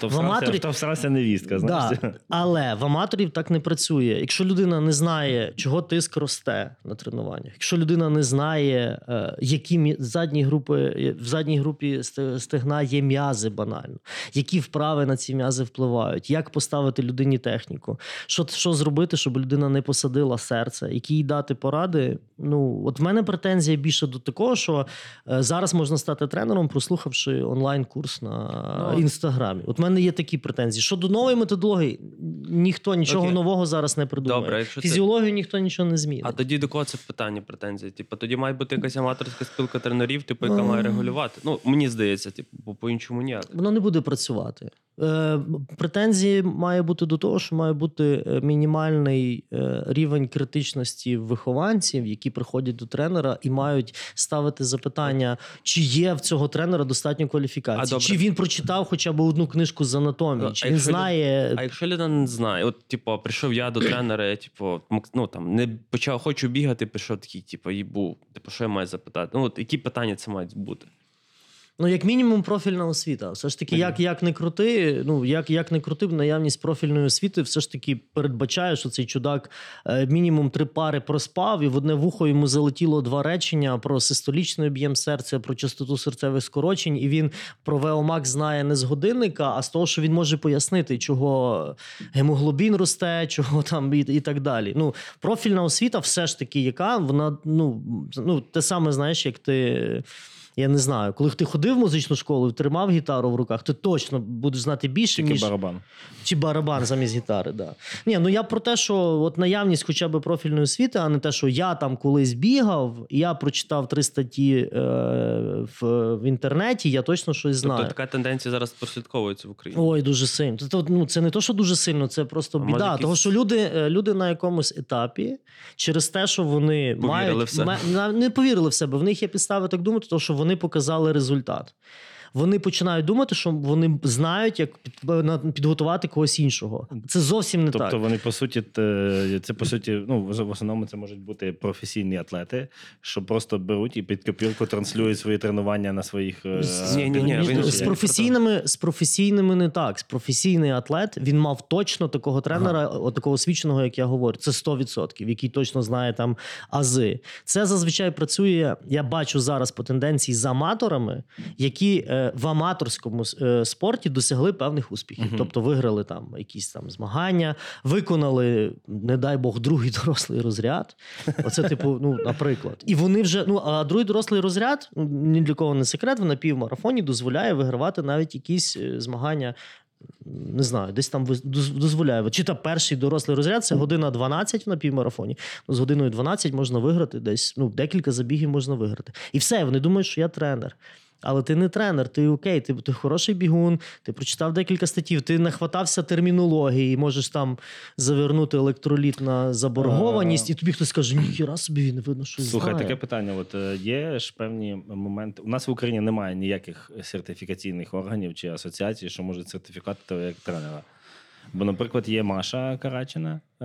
То В аматорі- то всрався невістка, знаєш. Да, але в аматорів так не працює. Якщо людина не знає, чого тиск росте на тренуваннях, якщо людина не знає, е, які задні групи в задній групі сте- стегна є м'язи банально, які вправи на ці м'язи впливають, як поставити людині техніку, що, що зробити, щоб людина не посадила серце, які їй дати поради. Ну, от в мене претензія більше до такого, що е, зараз можна стати тренером, прослухавши онлайн-курс на Ну, інстаграмі. От в мене є такі претензії. Щодо нової методології, ніхто нічого Окей. нового зараз не придумає. Добре, якщо це- Фізіологію ніхто нічого не змінить. А тоді до кого це питання, претензії? Типу, тоді має бути якась аматорська спілка тренерів, типу, яка має регулювати. Ну, мені здається, типу, бо по-іншому ніяк. Воно не буде працювати. Е, претензії має бути до того, що має бути е, мінімальний е, рівень критичності вихованців, які приходять до тренера і мають ставити запитання, чи є в цього тренера достатньо А, кваліфікації, добре. чи він прочитав хоча б одну книжку з анатомії, чи а він якщо знає. А якщо людина не знає, от, типу, прийшов я до тренера, я, типу, ну, там, не почав, хочу бігати, пішов такий, типу, їбу. Типу, що я маю запитати? Ну, от які питання це мають бути? Ну, як мінімум, профільна освіта. Все ж таки, як, як не крути, ну як, як не крути, наявність профільної освіти все ж таки передбачає, що цей чудак е, мінімум три пари проспав, і в одне вухо йому залетіло два речення про систолічний об'єм серця, про частоту серцевих скорочень. І він про Веомак знає не з годинника, а з того, що він може пояснити, чого гемоглобін росте, [laughs] чого там і, і так далі. Ну, профільна освіта, все ж таки, яка вона ну, ну те саме знаєш, як ти. Я не знаю, коли ти ходив в музичну школу і тримав гітару в руках, ти точно будеш знати більше, Тільки ніж барабан. чи барабан замість гітари. Да. Ні, ну я про те, що от наявність хоча б профільної освіти, а не те, що я там колись бігав, я прочитав три статті е, в, в інтернеті, я точно щось знаю. Тобто така тенденція зараз прослідковується в Україні. Ой, дуже сильно. Тобто, ну, це не то, що дуже сильно, це просто А може біда. якісь- Тому що люди, е, люди на якомусь етапі, через те, що вони Повірили мають в себе. не повірили в себе. В них є підстави так думати, тому що вони показали результат. Вони починають думати, що вони знають, як підготувати когось іншого. Це зовсім не Тобто так. вони по суті, це по суті, ну в основному це можуть бути професійні атлети, що просто беруть і під копілку транслюють свої тренування на своїх е, З- Ні-ні-ні, з професійними, з професійними не так. З професійний атлет він мав точно такого тренера, от такого освіченого, як я говорю. Це 100%, який точно знає там ази. Це зазвичай працює. Я бачу зараз по тенденції з аматорами, які е, в аматорському е, спорті досягли певних успіхів. Мгм. Тобто виграли там якісь там змагання, виконали, не дай Бог, другий [laughs] дорослий розряд. Оце, типу, ну, наприклад. І вони вже, ну, а другий дорослий розряд, ну, ні для кого не секрет, в напівмарафоні дозволяє вигравати навіть якісь е, змагання. Не знаю, десь там дозволяє. Чи та перший дорослий розряд це година 12 в напівмарафоні. Ну, з годиною 12 можна виграти десь, ну, декілька забігів можна виграти. І все, вони думають, що я тренер. Але ти не тренер, ти окей, ти, ти хороший бігун, ти прочитав декілька статтів, ти нахватався термінології, можеш там завернути електроліт на заборгованість, і тобі хтось каже, ніхіра собі він видно, що Слухай, знає. таке питання: от е, є ж певні моменти. У нас в Україні немає ніяких сертифікаційних органів чи асоціацій, що можуть сертифікати як тренера. Бо, наприклад, є Маша Карачина, е,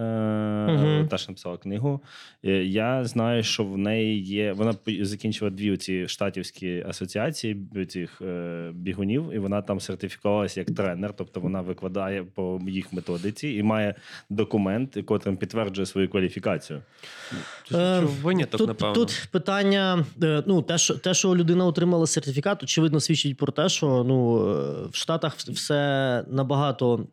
Мгм. та що написала книгу. Е, Я знаю, що в неї є. Вона закінчила дві ці штатівські асоціації цих е, бігунів, і вона там сертифікувалася як тренер, тобто вона викладає по їх методиці і має документ, котрим підтверджує свою кваліфікацію. Е, виняток, Тут, напевно. тут питання: е, ну, те, що, те, що людина отримала сертифікат, очевидно, свідчить про те, що ну, в Штатах все набагато.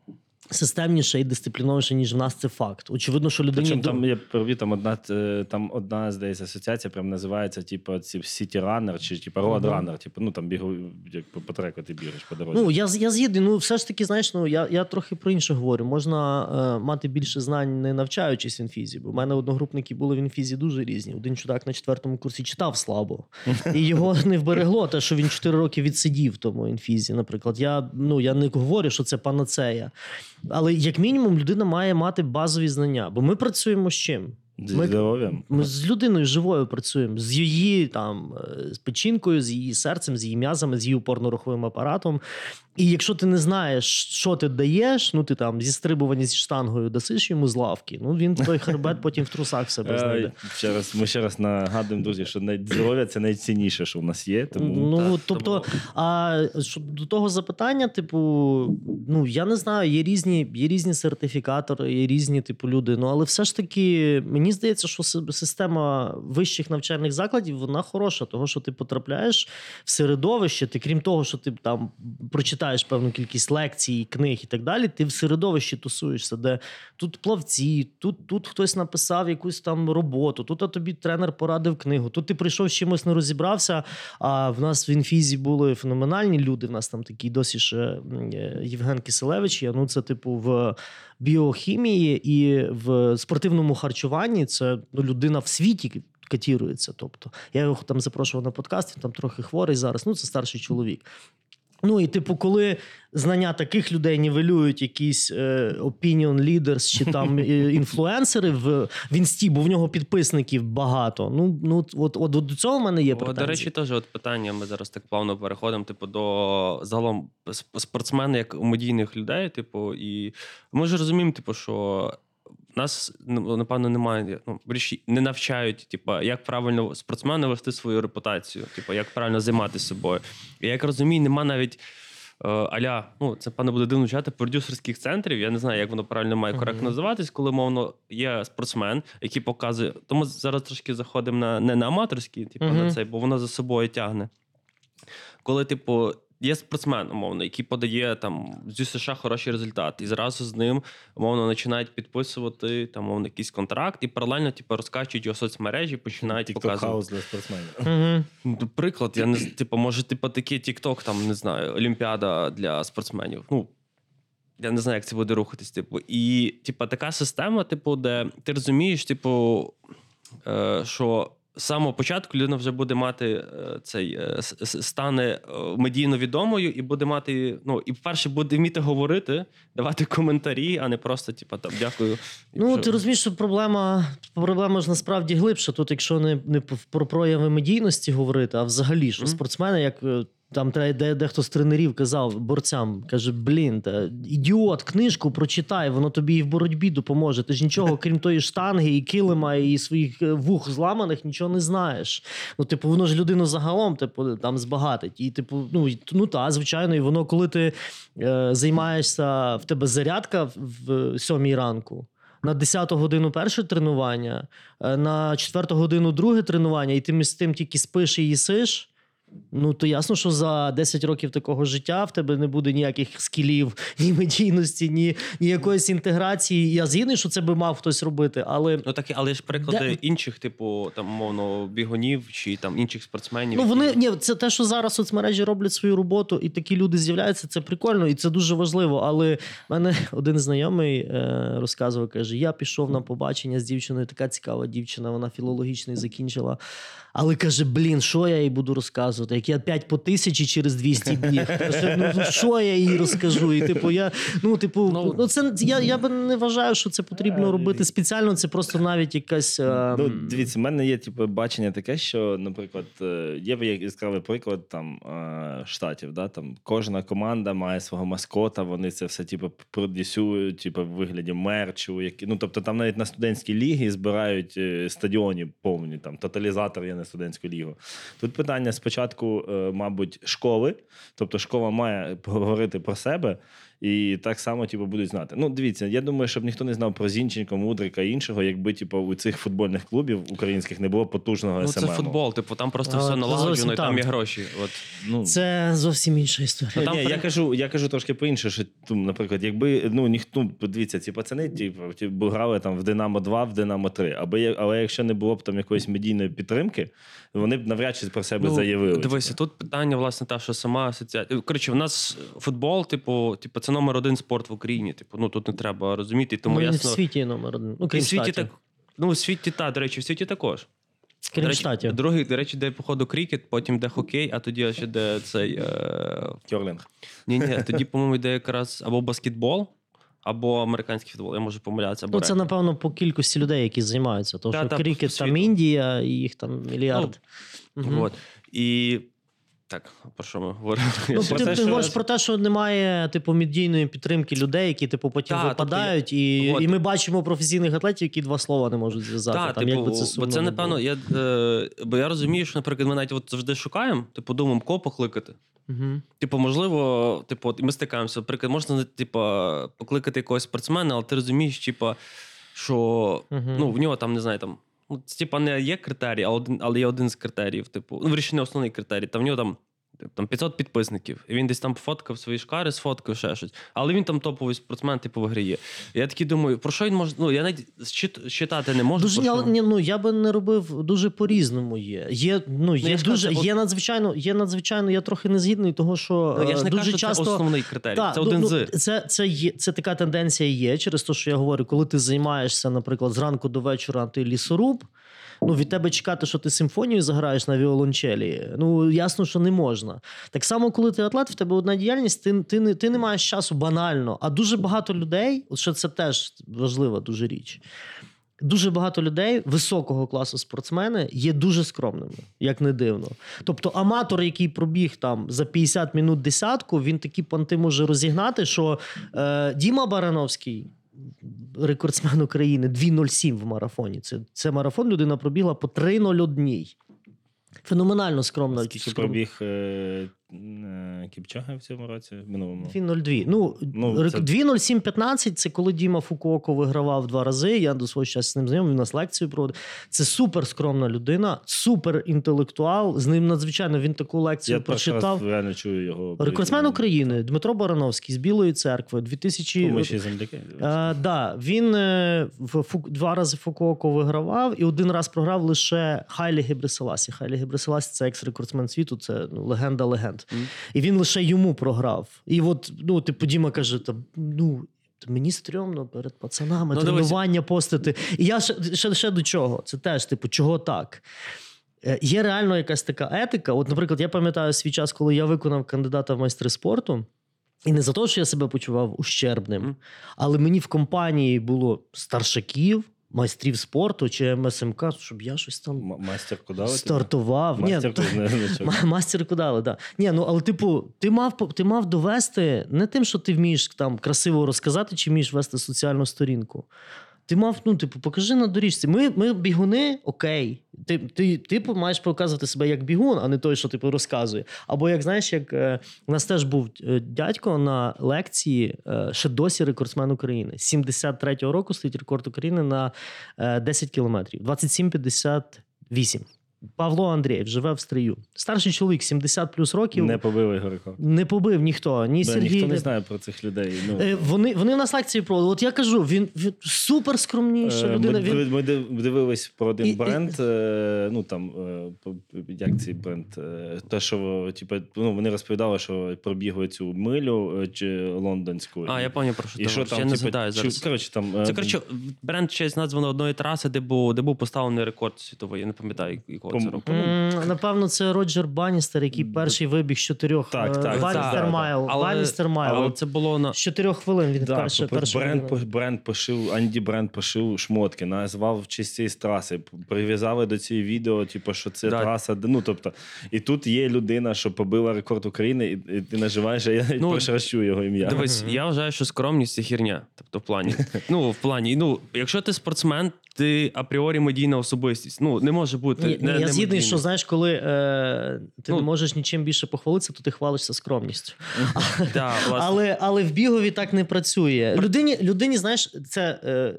Системніше і дисципліновіше, ніж в нас, це факт. Очевидно, що людині Причому там я провів там одна е, там одна здається асоціація, прям називається типу ці City Runner чи типу Road. Runner. Типу, ну там бігу, як по, треку ти бігаєш по дорозі. Ну, я, я згідний. Ну, все ж таки, знаєш, ну я, я трохи про інше говорю. Можна е, мати більше знань, не навчаючись в інфізі. Бо в мене одногрупники були в інфізі дуже різні. Один чудак на четвертому курсі читав слабо, і його [laughs] не вберегло те, що він 4 роки відсидів в тому інфізі. Наприклад, я ну я не говорю, що це панацея. Але як мінімум людина має мати базові знання, бо ми працюємо з чим? Ми- Ми з людиною живою працюємо, з її там е, з печінкою, з її серцем, з її м'язами, з її опорно-руховим апаратом. І якщо ти не знаєш, що ти даєш, ну ти там зі стрибування зі штангою дасиш йому з лавки, ну він той хребет [laughs] потім в трусах себе знайде. Е, Ще раз, ми ще раз нагадуємо, друзі, що здоров'я це найцінніше, що в нас є. Тому Ну, Так, тобто, тому- а що до того запитання, типу, ну я не знаю, є різні, є різні сертифікатори, є різні типу люди. Ну але все ж таки, мені здається, що система вищих навчальних закладів вона хороша, того що ти потрапляєш в середовище, ти крім того, що ти там прочитаєш певну кількість лекцій, книг і так далі, ти в середовищі тусуєшся, де тут плавці, тут, тут хтось написав якусь там роботу, тут а тобі тренер порадив книгу, тут ти прийшов з чимось не розібрався. А в нас в інфізі були феноменальні люди. В нас там такий досі ще е, Євген Киселевич є. Ну, це типу в біохімії і в спортивному харчуванні. Це ну, людина в світі. Катірується. Тобто, я його там запрошував на подкаст, він там трохи хворий зараз. Ну, це старший чоловік. Ну і типу, коли знання таких людей нівелюють якісь е, opinion leaders чи там [laughs] е, інфлюенсери в, в інсті, бо в нього підписників багато. Ну, ну от, от, до цього в мене є претензії. до речі, теж от питання. Ми зараз так плавно переходимо. Типу, до загалом сп- спортсмени як медійних людей. Типу, і ми ж розуміємо, типу, що нас ну, напевно немає. Ну не навчають, типу, як правильно спортсмену вести свою репутацію, типу, як правильно займатися собою. І як розумію, нема навіть. е, Аля, ну це пане буде дивно чати продюсерських центрів. Я не знаю, як воно правильно має коректно називатись, коли мовно є спортсмен, який показує. Тому зараз трошки заходимо на не на аматорські, типу, Мгм. на цей, бо воно за собою тягне. Коли, типу, є спортсмен, умовно, який подає там зі США хороший результат, і зразу з ним умовно починають підписувати там умовно, якийсь контракт, і паралельно типу, розкачують його соцмережі, починають TikTok показувати. house для спортсменів. Угу. Ну, Приклад, я не типу, може, типу, такий TikTok, там не знаю, Олімпіада для спортсменів. Ну я не знаю, як це буде рухатись. Типу, і типу, така система, типу, де ти розумієш, типу, е, що з самого початку людина вже буде мати е, цей е, стане е, медійно відомою і буде мати. Ну, і перше буде вміти говорити, давати коментарі, а не просто, типа там дякую. Ну, ти розумієш, що проблема, проблема ж насправді глибша. Тут, якщо не, не про прояви медійності говорити, а взагалі, що Мгм. спортсмени, як там де, де, дехто з тренерів казав борцям, каже: блін, та, ідіот, книжку прочитай, воно тобі і в боротьбі допоможе. Ти ж нічого, [laughs] крім тої штанги, і килима, і своїх е, вух зламаних, нічого не знаєш. Ну, типу, воно ж людину загалом, типу, там збагатить. І, типу, ну, ну та, звичайно, і воно, коли ти е, займаєшся, в тебе зарядка в, в сьомій ранку. На 10 годину перше тренування, е, на 4 годину друге тренування, і ти між тим тільки спиш і їсиш. Ну, то ясно, що за 10 років такого життя в тебе не буде ніяких скілів, [laughs] ні медійності, ні, ні якоїсь інтеграції. Я згідний, що це би мав хтось робити, але Ну так, але ж приклади Де- інших, типу, там, мовно, бігунів чи там інших спортсменів. Ну, вони ні, це те, що зараз соцмережі роблять свою роботу, і такі люди з'являються. Це прикольно, і це дуже важливо. Але в мене [laughs] один знайомий е, розказував, каже: я пішов на побачення з дівчиною, така цікава дівчина, вона філологічний закінчила. Але каже: блін, що я їй буду розказувати? Як я 5 по тисячі через 200 біг. Каже, ну ну, що я їй розкажу? І типу, я ну, типу, ну, Ну, це я, я би не вважаю, що це потрібно робити спеціально. Це просто навіть якась. е, Ну, дивіться, в мене є типу, бачення таке, що, наприклад, е, є яскравий приклад там е, штатів. Да? Там кожна команда має свого маскота, вони це все типу, продюсують, типу, в вигляді мерчу. Які... Ну, тобто там навіть на студентській лігі збирають е, стадіоні повні, там тоталізатор є на студентську лігу. Тут питання спочатку, е, мабуть, школи. Тобто школа має говорити про себе. І так само, типу, будуть знати. Ну, дивіться, я думаю, щоб ніхто не знав про Зінченко, Мудрика і іншого, якби типу, у цих футбольних клубів українських не було потужного Ну, це футбол, типу, там просто все це налагоджено, і там є гроші. От. Ну, Це зовсім інша історія. Ні, там ні, при- я кажу, я кажу трошки по-інше, що ну, наприклад, якби ну ніхто подивіться, ці пацани, типу, ті грали там в Динамо 2, в Динамо 3. Аби але якщо не було б там якоїсь медійної підтримки, вони б навряд чи про себе заявили. Ну, Дивися, тут питання, власне, та, що сама асоціація. Коротше, в нас футбол, типу, типу, це номер один спорт в Україні. Типу, ну тут не треба розуміти. Тому Ну, ясно. в світі номер один. Ну, крім в світі так. Ну, у світі, та, до речі, в світі також. Крім до речі, штатів. Другий, до речі, де, походу, крікет, потім де хокей, а тоді ще де цей. Е... Кьорлінг. Ні, ні, [laughs] тоді, по-моєму, йде якраз або баскетбол, або американський футбол. Я можу помилятися. Або Ну, це, напевно, по кількості людей, які займаються. Тому Та, що та, крикет по там. Індія, і їх там мільярд. Мгм. От. І так, про що ми говоримо? Ну, Я ти, те, ти що- говориш про те, що немає типу медійної підтримки людей, які типу потім Та, тобто випадають, і, от. і ми бачимо професійних атлетів, які два слова не можуть зв'язати. Так, там, типу, як би це бо це напевно, я, е, бо я розумію, що, наприклад, ми навіть от завжди шукаємо, типу, думаємо, кого покликати. Мгм. Типу, можливо, типу, от ми стикаємося. Наприклад, можна типу, покликати якогось спортсмена, але ти розумієш, типу, що Мгм. ну, в нього там не знаю, там. Ну, типа, не є критерій, але є один з критеріїв. Типу, ну, вирішення основний критерій. Там в нього там, там 500 підписників. І він десь там фоткав свої шкари, сфоткав ще щось. Але він там топовий спортсмен, типу, в грі є. І я такий думаю, про що він може. Ну, я навіть считати не можу. Дуже я, ні, ну я би не робив дуже по-різному. Є є ну є я ж дуже кажу, є надзвичайно. Є надзвичайно. Я трохи не згідний того, що Ну, я ж не е, дуже кажу, часто це основний критерій. Та, це ну, один ну, з. Це, це, є, це така тенденція є через те, що я говорю, коли ти займаєшся, наприклад, зранку до вечора ти лісоруб. Ну, від тебе чекати, що ти симфонію заграєш на віолончелі. Ну, ясно, що не можна. Так само, коли ти атлет, в тебе одна діяльність, ти, ти, не, ти не маєш часу банально. А дуже багато людей, от що це теж важлива дуже річ. Дуже багато людей високого класу спортсмени є дуже скромними, як не дивно. Тобто, аматор, який пробіг там за 50 минут десятку, він такі понти може розігнати, що е, Діма Барановський, рекордсмен України, 2.07 в марафоні. Це, це марафон людина пробігла по 3.01. Феноменально скромно. Скільки пробіг е, Кіпчага в цьому році, в минулому. 2.02. Ну, Ну, це- 2.07.15 це коли Діма Фукуоко вигравав два рази. Я до свого часу з ним знайомий, він у нас лекцію проводив. Це супер скромна людина, супер інтелектуал. З ним надзвичайно він таку лекцію Я прочитав. реально чую його. Рекордсмен України Дмитро Барановський з Білої церкви 2000... Ну, Ми ще земляки. Е, да, він е, в Фу... два рази Фукуоко вигравав і один раз програв лише Хайлі Гебреселасі. Хайлі Гебреселасі це екс-рекордсмен світу, це ну, легенда легенд. Мгм. І він лише йому програв. І от, ну, типу, Діма каже: там, ну. Мені стрьомно перед пацанами Ну, тренування постити. І я ще, ще, ще до чого? Це теж, типу, чого так? Е, Є реально якась така етика. От, наприклад, я пам'ятаю свій час, коли я виконав кандидата в майстри спорту. І не за те, що я себе почував ущербним, але мені в компанії було старшаків, майстрів спорту чи МСМК, щоб я щось там М- Мастер кудали? стартував. Мастерку Мастер то- не значок. [laughs] Ма- Мастер кудали, да. Ні, ну але типу, ти мав ти мав довести не тим, що ти вмієш там красиво розказати, чи вмієш вести соціальну сторінку. Ти мав, ну, типу, покажи на доріжці. Ми, ми бігуни, окей. Ти, ти, типу, маєш показувати себе як бігун, а не той, що типу розказує. Або як знаєш, як е, у нас теж був е, дядько на лекції, е, ще досі рекордсмен України. 73-го року стоїть рекорд України на е, 10 кілометрів. 27,58. Павло Андрієв живе в стрию. Старший чоловік, 70 плюс років. Не Не, побили його рекорд. побив ніхто. Ні Да, Сергій. Ніхто не знає про цих людей. Ну, Е, Вони, вони в нас лекції проводили. От я кажу, він, він супер скромніша Е, людина. Ми, Він... ми дивились про один І- і- бренд. е, Ну там е, як цей бренд? е, Те, що типу, ну, вони розповідали, що пробігли цю милю е, чи лондонську. А, я пам'ятаю про що І що там, я не типу, згадаю чи- зараз. коротше, там, е, Це коротше, бренд честь названо одної траси, де був, де був поставлений рекорд світовий. Я не пам'ятаю, якого це Пом- Напевно, це Роджер Баністер, який перший вибіг з чотирьох. Так, е, так, Баністер Mile. Але- Баністер Mile. Але це було на З чотирьох хвилин він Да, перший, перший бренд, бренд пошив, Анді бренд пошив шмотки, назвав в честь цієї траси. Прив'язали до цієї відео, типу, що це траса. Ну, тобто, і тут є людина, що побила рекорд України, і, і ти наживаєш, а я Ну, перший його ім'я. Дивись, я вважаю, що скромність це херня. Тобто, в плані. [laughs] Ну, в плані, ну, якщо ти спортсмен, ти апріорі медійна особистість. Ну, не може бути. Ні, ні, не, я не згідний, що знаєш, коли е, ти Ну, не можеш нічим більше похвалитися, то ти хвалишся скромністю. [laughs] Да. Але, але в бігові так не працює. Людині, людині знаєш, це. Е,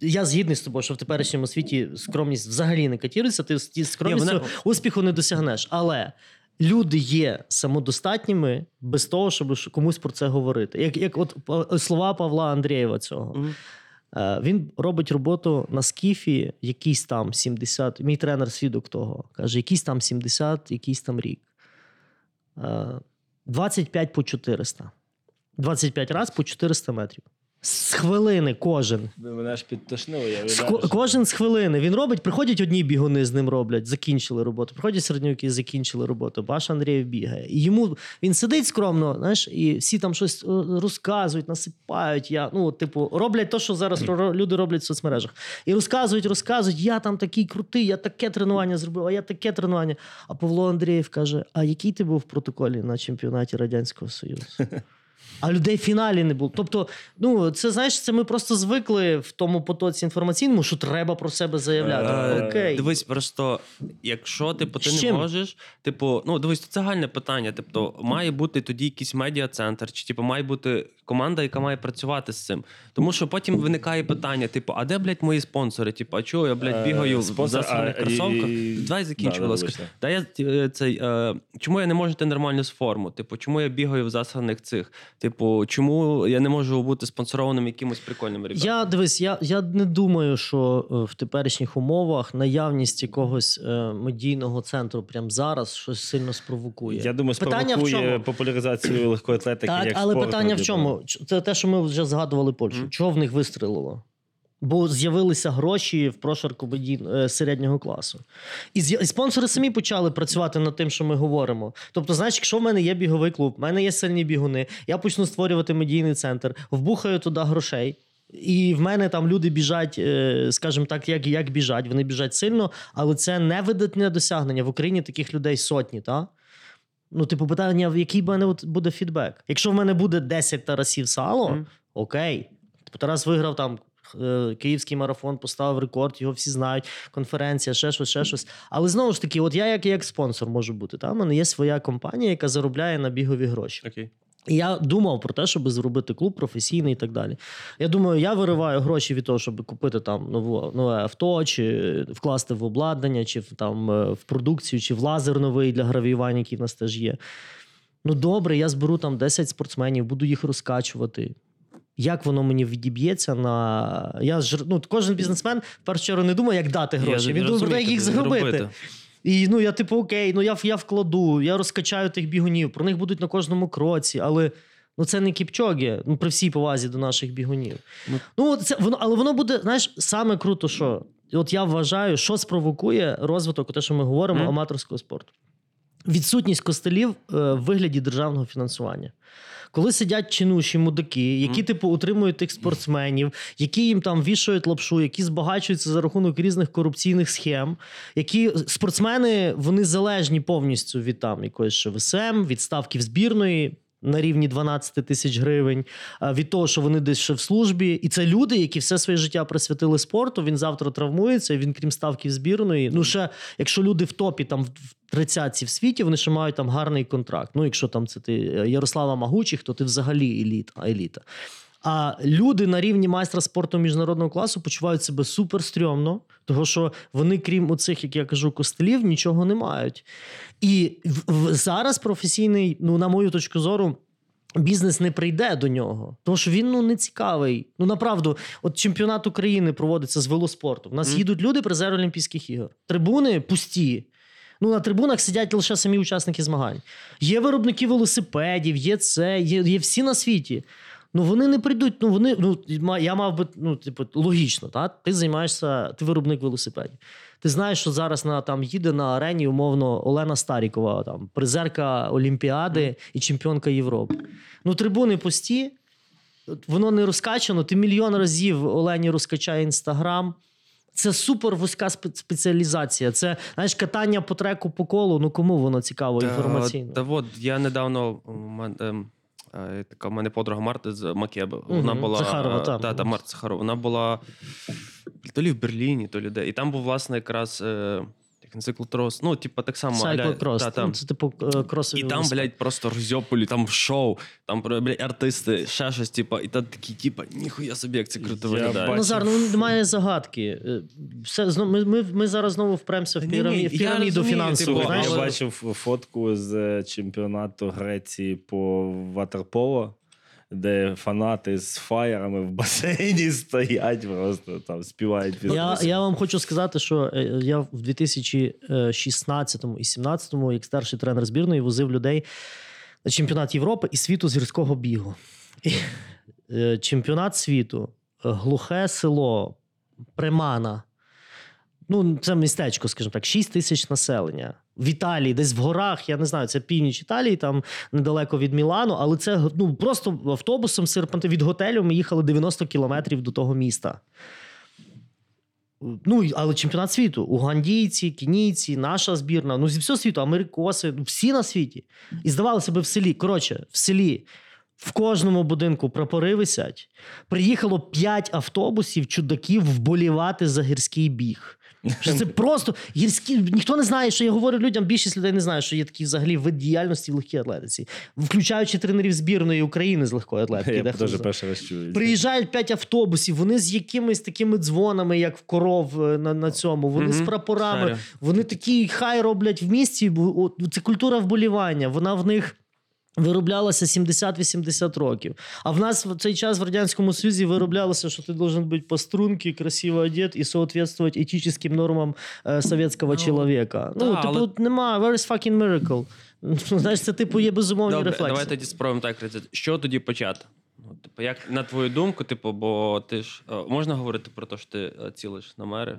я згідний з тобою, що в теперішньому світі скромність взагалі не катірується. Ти з скромністю вона- успіху не досягнеш. Але люди є самодостатніми без того, щоб комусь про це говорити. Як, як от слова Павла Андрієва цього. Мгм. Е, Він робить роботу на скіфі, якийсь там 70. Мій тренер свідок того. Каже, якийсь там 70, якийсь там рік. Е, 25 по 400. 25 раз по 400 метрів. З хвилини кожен. Мене аж підтошнило, я З уявляю, ко- що- кожен з хвилини. Він робить, приходять одні бігуни з ним роблять, закінчили роботу. Приходять середньовики, закінчили роботу. Баш Андрієв бігає. І йому він сидить скромно, знаєш, і всі там щось е, розказують, насипають. Я, ну, от, типу, роблять те, що зараз ро- люди роблять в соцмережах. І розказують, розказують, я там такий крутий, я таке тренування зробив, а я таке тренування. А Павло Андрієв каже: А який ти був в протоколі на чемпіонаті Радянського Союзу? [laughs] А людей в фіналі не було. Тобто, ну це знаєш, це ми просто звикли в тому потоці інформаційному, що треба про себе заявляти. Е, Окей. Дивись, просто якщо типу, ти не можеш, типу, ну дивись, це загальне питання. Тобто, має бути тоді якийсь медіа-центр, чи типу, має бути команда, яка має працювати з цим. Тому що потім виникає питання: типу, а де, блядь, мої спонсори? Типу, а чого я, блядь, бігаю Е, в спонсор, засраних а, і- кросовках? і- Давай закінчу, Да, будь ласка. вибачте. Та я е, цей, е, чому я не можу йти нормально з форму? Типу, чому я бігаю в засраних цих? Типу, чому я не можу бути спонсорованим якимось прикольним ребятам? Я дивись, я, я не думаю, що е, в теперішніх умовах наявність якогось е, медійного центру прямо зараз щось сильно спровокує. Я думаю, Питання в спровокує чому? популяризацію легкої атлетики. Так, як але спорт, питання в чому? Це те, що ми вже згадували Польщу. Mm. Чого в них вистрілило? Бо з'явилися гроші в прошарку е, середнього класу. І, спонсори самі почали працювати над тим, що ми говоримо. Тобто, знаєш, якщо в мене є біговий клуб, в мене є сильні бігуни, я почну створювати медійний центр, вбухаю туди грошей. І в мене там люди біжать, е, скажімо так, як, як біжать. Вони біжать сильно, але це не видатне досягнення. В Україні таких людей сотні, так? Ну, типу, питання, який в мене буде фідбек? Якщо в мене буде 10 Тарасів сало, Мгм. окей. Типу, Тарас виграв там київський марафон поставив рекорд, його всі знають. Конференція, ще щось, ще щось. Але знову ж таки, от я як, як спонсор можу бути. Та? У мене є своя компанія, яка заробляє на бігові гроші. Окей. І я думав про те, щоб зробити клуб професійний і так далі. Я думаю, я вириваю гроші від того, щоб купити там нову, нове авто, чи вкласти в обладнання, чи в, там, е, в продукцію, чи в лазер новий для гравіювання, який в нас теж є. Ну добре, я зберу там 10 спортсменів, буду їх розкачувати. Як воно мені відіб'ється на. Я ж ну, кожен бізнесмен в першу чергу не думає, як дати гроші. Я Він думає про те, як їх заробити. зробити. І ну я, типу, окей, ну я, я вкладу, я розкачаю тих бігунів, про них будуть на кожному кроці, але ну це не кіпчоги, ну при всій повазі до наших бігунів. Ну- Ну, це воно, але воно буде, знаєш, саме круто, що от я вважаю, що спровокує розвиток, те, що ми говоримо, Мгм. аматорського спорту. Відсутність костелів е, в вигляді державного фінансування. Коли сидять чинуші мудаки, які, типу, утримують тих спортсменів, які їм там вішають лапшу, які збагачуються за рахунок різних корупційних схем, які спортсмени вони залежні повністю від там якоїсь ШВСМ, від ставків збірної. На рівні 12 тисяч гривень від того, що вони десь ще в службі, і це люди, які все своє життя присвятили спорту. Він завтра травмується. Він, крім ставків збірної. Ну ще якщо люди в топі там в 30 в світі, вони ще мають там гарний контракт. Ну, якщо там це ти е, Ярослава Магучих, то ти взагалі еліт, еліта. А люди на рівні майстра спорту міжнародного класу почувають себе супер стрьомно, тому що вони, крім оцих, як я кажу, костелів, нічого не мають. І в, в- зараз професійний, ну, на мою точку зору. Бізнес не прийде до нього, тому що він ну не цікавий. Ну направду, от чемпіонат України проводиться з велоспорту. У нас Мгм. їдуть люди призери Олімпійських ігор. Трибуни пусті. Ну на трибунах сидять лише самі учасники змагань. Є виробники велосипедів, є це, є, є всі на світі. Ну вони не прийдуть. Ну вони ну я мав би ну, типу, логічно, та ти займаєшся, ти виробник велосипедів. Ти знаєш, що зараз на там їде на арені умовно Олена Старікова, там призерка Олімпіади і чемпіонка Європи. Ну, трибуни пусті, воно не розкачано. Ти мільйон разів Олені розкачає інстаграм. Це супер вузька спеціалізація. Це знаєш, катання по треку по колу. Ну кому воно цікаво інформаційно? Та от я недавно ем, така в мене подруга Марта з Макеби. Вона угу, була Захарова, та, там. Та, та Марта Сахарова. Вона була то лі в Берліні, то лі де. І там був, власне, якраз е, циклотрос. Ну, типу, так само. Cyclocross. та, та. Ну, Це типу е, кросові І там, велосипеди. блядь, просто розьополі, там шоу, там, блядь, артисти, ще щось, типу, і там такі, типу, ніхуя собі, як це круто виглядає. бачу. Назар, ну немає загадки. Е, Все, знов- ми, ми, ми зараз знову впремося в, піраміду розумію, фінансову. типу, я бачив фотку з е, чемпіонату Греції по ватерполо, де фанати з фаєрами в басейні [laughs] стоять, просто там співають під Я, я вам хочу сказати, що е, я в 2016 і 2017, як старший тренер збірної, возив людей на чемпіонат Європи і світу з гірського бігу. І, е, чемпіонат світу, е, глухе село, Примана. Ну, це містечко, скажімо так, 6 тисяч населення. В Італії, десь в горах, я не знаю, це північ Італії, там недалеко від Мілану, але це ну, просто автобусом серпанти від готелю ми їхали 90 кілометрів до того міста. Ну, але чемпіонат світу. Угандійці, кенійці, наша збірна, ну зі всього світу, америкоси, всі на світі. І здавалося би, в селі. Коротше, в селі в кожному будинку прапори висять. Приїхало 5 автобусів чудаків вболівати за гірський біг. [laughs] Що це просто гірські. Ніхто не знає, що я говорю людям. Більшість людей не знає, що є такий взагалі вид діяльності в легкій атлетиці, включаючи тренерів збірної України з легкої атлетики. Я теж перший раз чую. Приїжджають п'ять автобусів, вони з якимись такими дзвонами, як в коров е, на, на цьому. Вони з прапорами. Шарю. Вони такі хай роблять в місті. бо, Це культура вболівання. Вона в них. Вироблялася 70-80 років. А в нас в цей час в Радянському Союзі вироблялося, що ти должен бути по струнці, красиво одет і соответствувати етичним нормам е, совєтського Ну, чоловіка. Ну, да, типу, але- нема, where is fucking miracle? [laughs] Знаєш, це типу є безумовні Добре, рефлекси. давай тоді спробуємо так. Що тоді почати? Ну, типу, як на твою думку, типу, бо ти ж е, можна говорити про те, що ти е, цілиш на мери?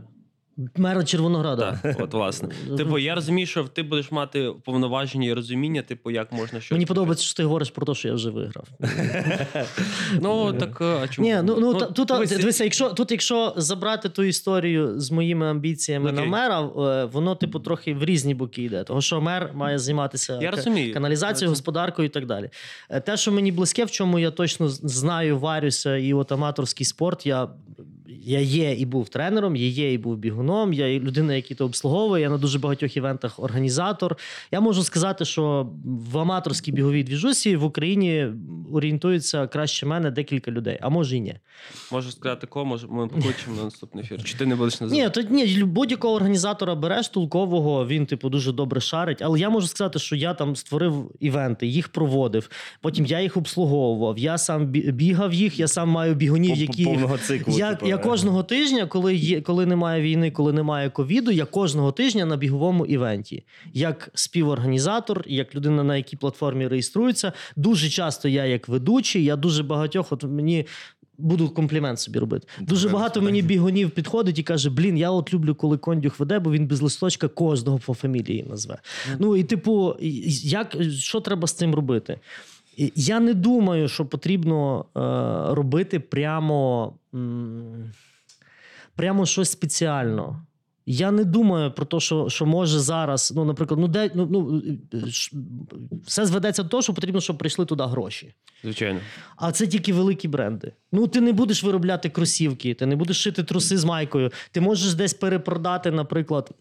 Мера Червонограда. Так, от власне. [laughs] Типу, я розумію, що ти будеш мати повноваження і розуміння, типу, як можна щось. Мені подобається, що ти говориш про те, що я вже виграв. [laughs] Ну так е, а чому? Ні, ну, ну, та- тут дивися, якщо тут, якщо забрати ту історію з моїми амбіціями на мера, е, воно типу трохи в різні боки йде. Тому що мер має займатися Я розумію. каналізацією, господаркою і так далі. Е, Те, що мені близьке, в чому я точно знаю, варюся, і от аматорський спорт, я я є і був тренером, я є і був бігуном, я і людина, яка то обслуговує, я на дуже багатьох івентах організатор. Я можу сказати, що в аматорській біговій двіжусі в Україні орієнтується краще мене декілька людей, а може і ні. Можу сказати кого, може, ми покличемо на наступний ефір. Чи ти не будеш називати? Ні, то ні, будь-якого організатора береш толкового, він, типу, дуже добре шарить. Але я можу сказати, що я там створив івенти, їх проводив. Потім я їх обслуговував. Я сам бігав їх, я сам маю бігунів, які. повного циклу. Я, типу, я кожного тижня, коли є, коли немає війни, коли немає ковіду, я кожного тижня на біговому івенті. Як співорганізатор, як людина, на якій платформі реєструється. Дуже часто я як ведучий, я дуже багатьох, от мені. Буду комплімент собі робити. Дуже багато мені бігунів підходить і каже: Блін, я от люблю, коли кондюх веде, бо він без листочка кожного по фамілії назве. Ну і типу, як що треба з цим робити? Я не думаю, що потрібно е, робити прямо, м, прямо щось спеціально. Я не думаю про те, що, що може зараз, ну, наприклад, ну, де, ну, ну, все зведеться до того, що потрібно, щоб прийшли туди гроші. Звичайно. А це тільки великі бренди. Ну, ти не будеш виробляти кросівки, ти не будеш шити труси з майкою. Ти можеш десь перепродати, наприклад.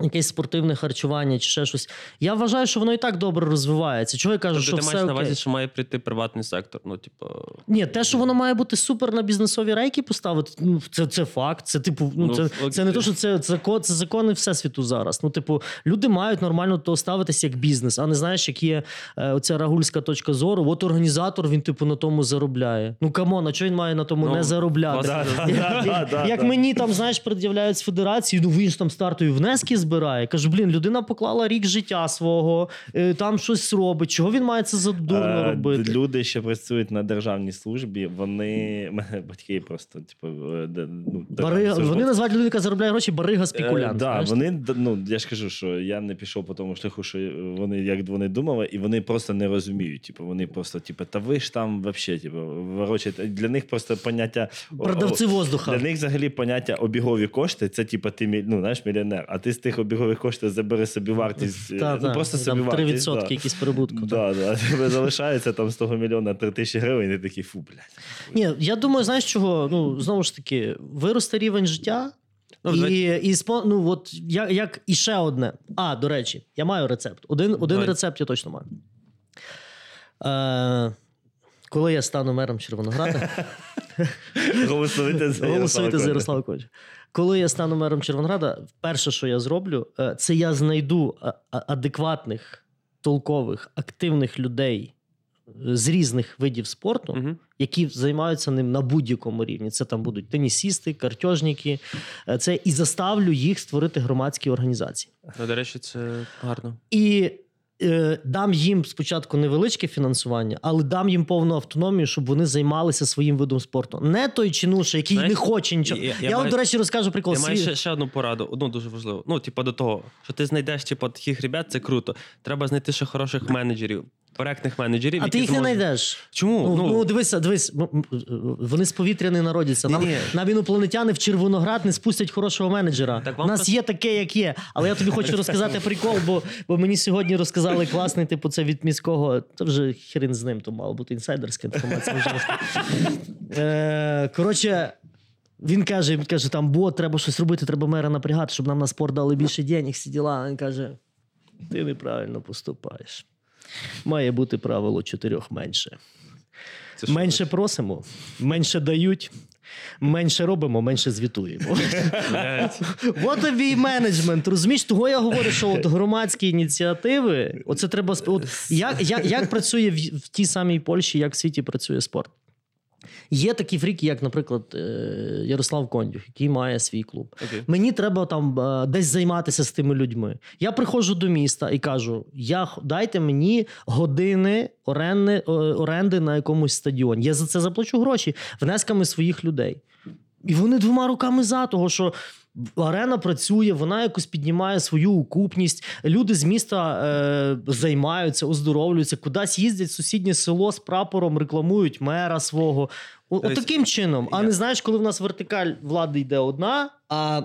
Якесь спортивне харчування чи ще щось. Я вважаю, що воно і так добре розвивається. Чого я кажу, Тобто що ти все маєш на увазі, що має прийти приватний сектор. Ну, типу, Ні, те, що воно має бути супер на бізнесові рейки поставити, ну це, це факт. Це типу, ну, Ну, це, окей. це не то, що це, це, це закони всесвіту зараз. Ну, типу, люди мають нормально до того ставитися як бізнес, а не знаєш, як є е, оця рагульська точка зору. От організатор він, типу, на тому заробляє. Ну come on, а чого він має на тому Ну, не заробляти? Да, Як, да, да, да, як мені там, знаєш, пред'являють з федерації, ну він ж там стартові внески збирає. Кажу, блін, людина поклала рік життя свого, е, там щось робить. Чого він має це за дурно Е, робити? Люди, що працюють на державній службі, вони [laughs] мене батьки просто, типу, е, ну, Барига, вони називають людину, яка заробляє гроші, барига Е, да, вони ну я ж кажу, що я не пішов по тому шляху, що вони як вони думали, і вони просто не розуміють. Типу, вони просто, типу, та ви ж там вообще, типу, ворочаєте. Для них просто поняття Продавці воздуха. Для них взагалі поняття обігові кошти це типу ти ну, знаєш, мільйонер. А ти з тих обігових коштів забери собі вартість. Та, ну, та, просто там 3% вартість. якісь прибутку. Да, да. [laughs] Тебе залишається там з того мільйона 3 тисячі гривень, і ти такий фу, блядь. Ні, я думаю, знаєш чого? Ну, знову ж таки, виросте рівень життя. Ну, і, і ну, от як, як і ще одне. А, до речі, я маю рецепт. Один, один рецепт я точно маю. Е, коли я стану мером Червонограда, [laughs] Голосуйте за Ярослава Ковача. Коли я стану мером Червонограда, перше, що я зроблю, е, це я знайду а- а- адекватних, толкових, активних людей е, з різних видів спорту, Угу. які займаються ним на будь-якому рівні. Це там будуть тенісісти, картежники. Е, Це і заставлю їх створити громадські організації. Ну, до речі, це гарно. І е, дам їм спочатку невеличке фінансування, але дам їм повну автономію, щоб вони займалися своїм видом спорту. Не той чинуша, який Знаєш, не хоче нічого. я- Я, я вам, маю- до речі, розкажу прикол. Я маю ще, ще одну пораду, одну дуже важливу. Ну, типу, до того, що ти знайдеш типу, таких ребят, це круто. Треба знайти ще хороших менеджерів, проектних менеджерів. А які ти їх не зможуть- знайдеш. Чому? Ну, ну, дивися, дивись, м- м- вони з повітря не народяться. Нам, Ні-ні. нам інопланетяни в Червоноград не спустять хорошого менеджера. Так У вам нас просто- є таке, як є. Але я тобі хочу [laughs] розказати прикол, бо, бо мені сьогодні розказали класний, типу, це від міського. Це вже хрен з ним, то мало бути інсайдерська інформація. Вже [laughs] е, коротше. Він каже, він каже, там бо треба щось робити, треба мера напрягати, щоб нам на спорт дали більше денег, всі діла. Він каже: ти неправильно поступаєш. Має бути правило чотирьох менше. Це Менше просимо, менше дають, менше робимо, менше звітуємо. От і менеджмент. Розумієш, того я говорю, що от громадські ініціативи, оце треба от як, як, як працює в, в тій самій Польщі, як в світі працює спорт. Є такі фріки, як, наприклад, е, Ярослав Кондюх, який має свій клуб. Okay. Мені треба там е, десь займатися з тими людьми. Я приходжу до міста і кажу: я, дайте мені години оренди, е, оренди на якомусь стадіоні. Я за це заплачу гроші внесками своїх людей. І вони двома руками за того, що. Арена працює, вона якось піднімає свою укупність. Люди з міста е, займаються, оздоровлюються, кудись їздять в сусіднє село з прапором, рекламують мера свого. О, Дивись, таким чином. А я- не знаєш, коли в нас вертикаль влади йде одна, а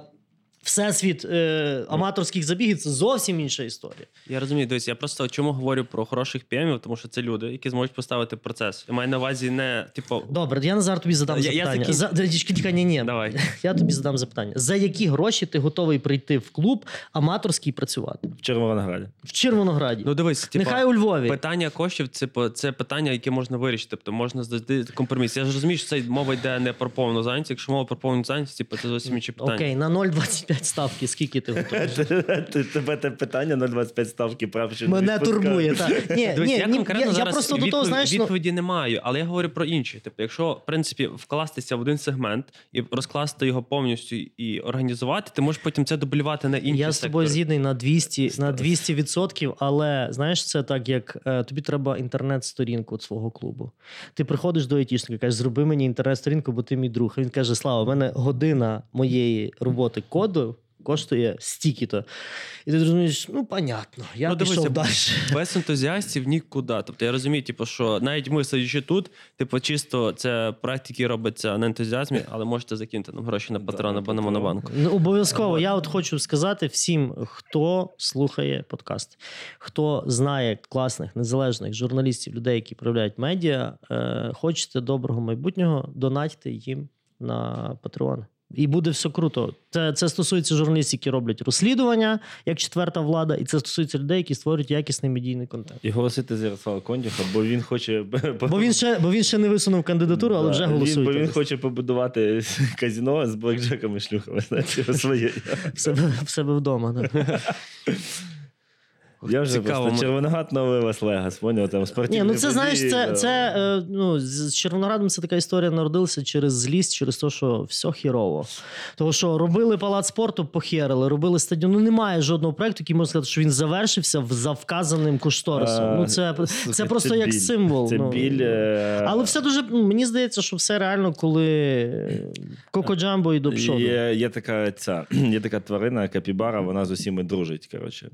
Всесвіт е, аматорських забігів це зовсім інша історія. Я розумію, дивись, я просто чому говорю про хороших піемів, тому що це люди, які зможуть поставити процес. Я маю на увазі не, типу, Добре, я Назар тобі задам Я- я запитання. закінчу. За, чекай, чекай, ні, ні. давай. [laughs] Я тобі задам запитання. За які гроші ти готовий прийти в клуб аматорський працювати? В Червонограді. В Червонограді. Ну дивись, типу, Нехай у Львові. питання коштів це, по- це питання, яке можна вирішити. Тобто можна знайти компроміс. Я ж розумію, що це мова йде не про повну зайнятість. Якщо мова про повну зайнятість, типу, це зовсім інші питання. Окей, на 0,25 ставки, скільки ти готовий? Ти- Тебе те питання 0,25 ставки прав ще Мене турбує. Так. [laughs] Ні, Дивись, ні, я ні, конкретно я, я зараз просто до того, знаєш, ну, відповіді не маю, але я говорю про інші. Тобто, якщо в принципі вкластися в один сегмент і розкласти його повністю і організувати, ти можеш потім це дублювати на інші Я з тобою сектори. згідний на 200, на 200 відсотків, але знаєш, це так, як е, тобі треба інтернет-сторінку свого клубу. Ти приходиш до айтішника, кажеш, зроби мені інтернет-сторінку, бо ти мій друг. А він каже: Слава, в мене година моєї роботи коду коштує стільки-то. І ти розумієш, ну, понятно, я Ну, пішов дивися, далі. Без ентузіастів нікуди. Тобто я розумію, типу, що навіть ми сидячи тут, типу, чисто це проект, який робиться на ентузіазмі, але можете закинути нам гроші на патрон або на монобанку. Ну, обов'язково. Я от хочу сказати всім, хто слухає подкаст, хто знає класних незалежних журналістів, людей, які проявляють медіа, е, хочете доброго майбутнього, донатьте їм на Patreon. І буде все круто. Це, це стосується журналістів, які роблять розслідування як четверта влада, і це стосується людей, які створюють якісний медійний контент. І голосити за Ярослава Кондюха, бо він хоче. [laughs] Бо він ще, бо він ще не висунув кандидатуру, але вже. Він, бо він хоче побудувати [laughs] казіно з блекджеками шлюхами. Знаєте, своє. в себе, в себе вдома. Да. [laughs] Я вже Цікаво, просто червоногад новий Лас-Вегас, поняв, там спортивні Ні, ну це знаєш, це, да. це е, ну, з Червоноградом це така історія народилася через злість, через те, що все хірово. Тому що робили палац спорту, похерили, робили стадіон. Ну немає жодного проекту, який можна сказати, що він завершився в- за вказаним кошторисом. А, ну це, слухай, це просто як біль. символ. Це ну. біль. е, Але все дуже ну, мені здається, що все реально, коли Коко Джамбо і до пшону. Є, є, така, ця, [clears throat] є така тварина, капібара, вона з усіми дружить. Коротше.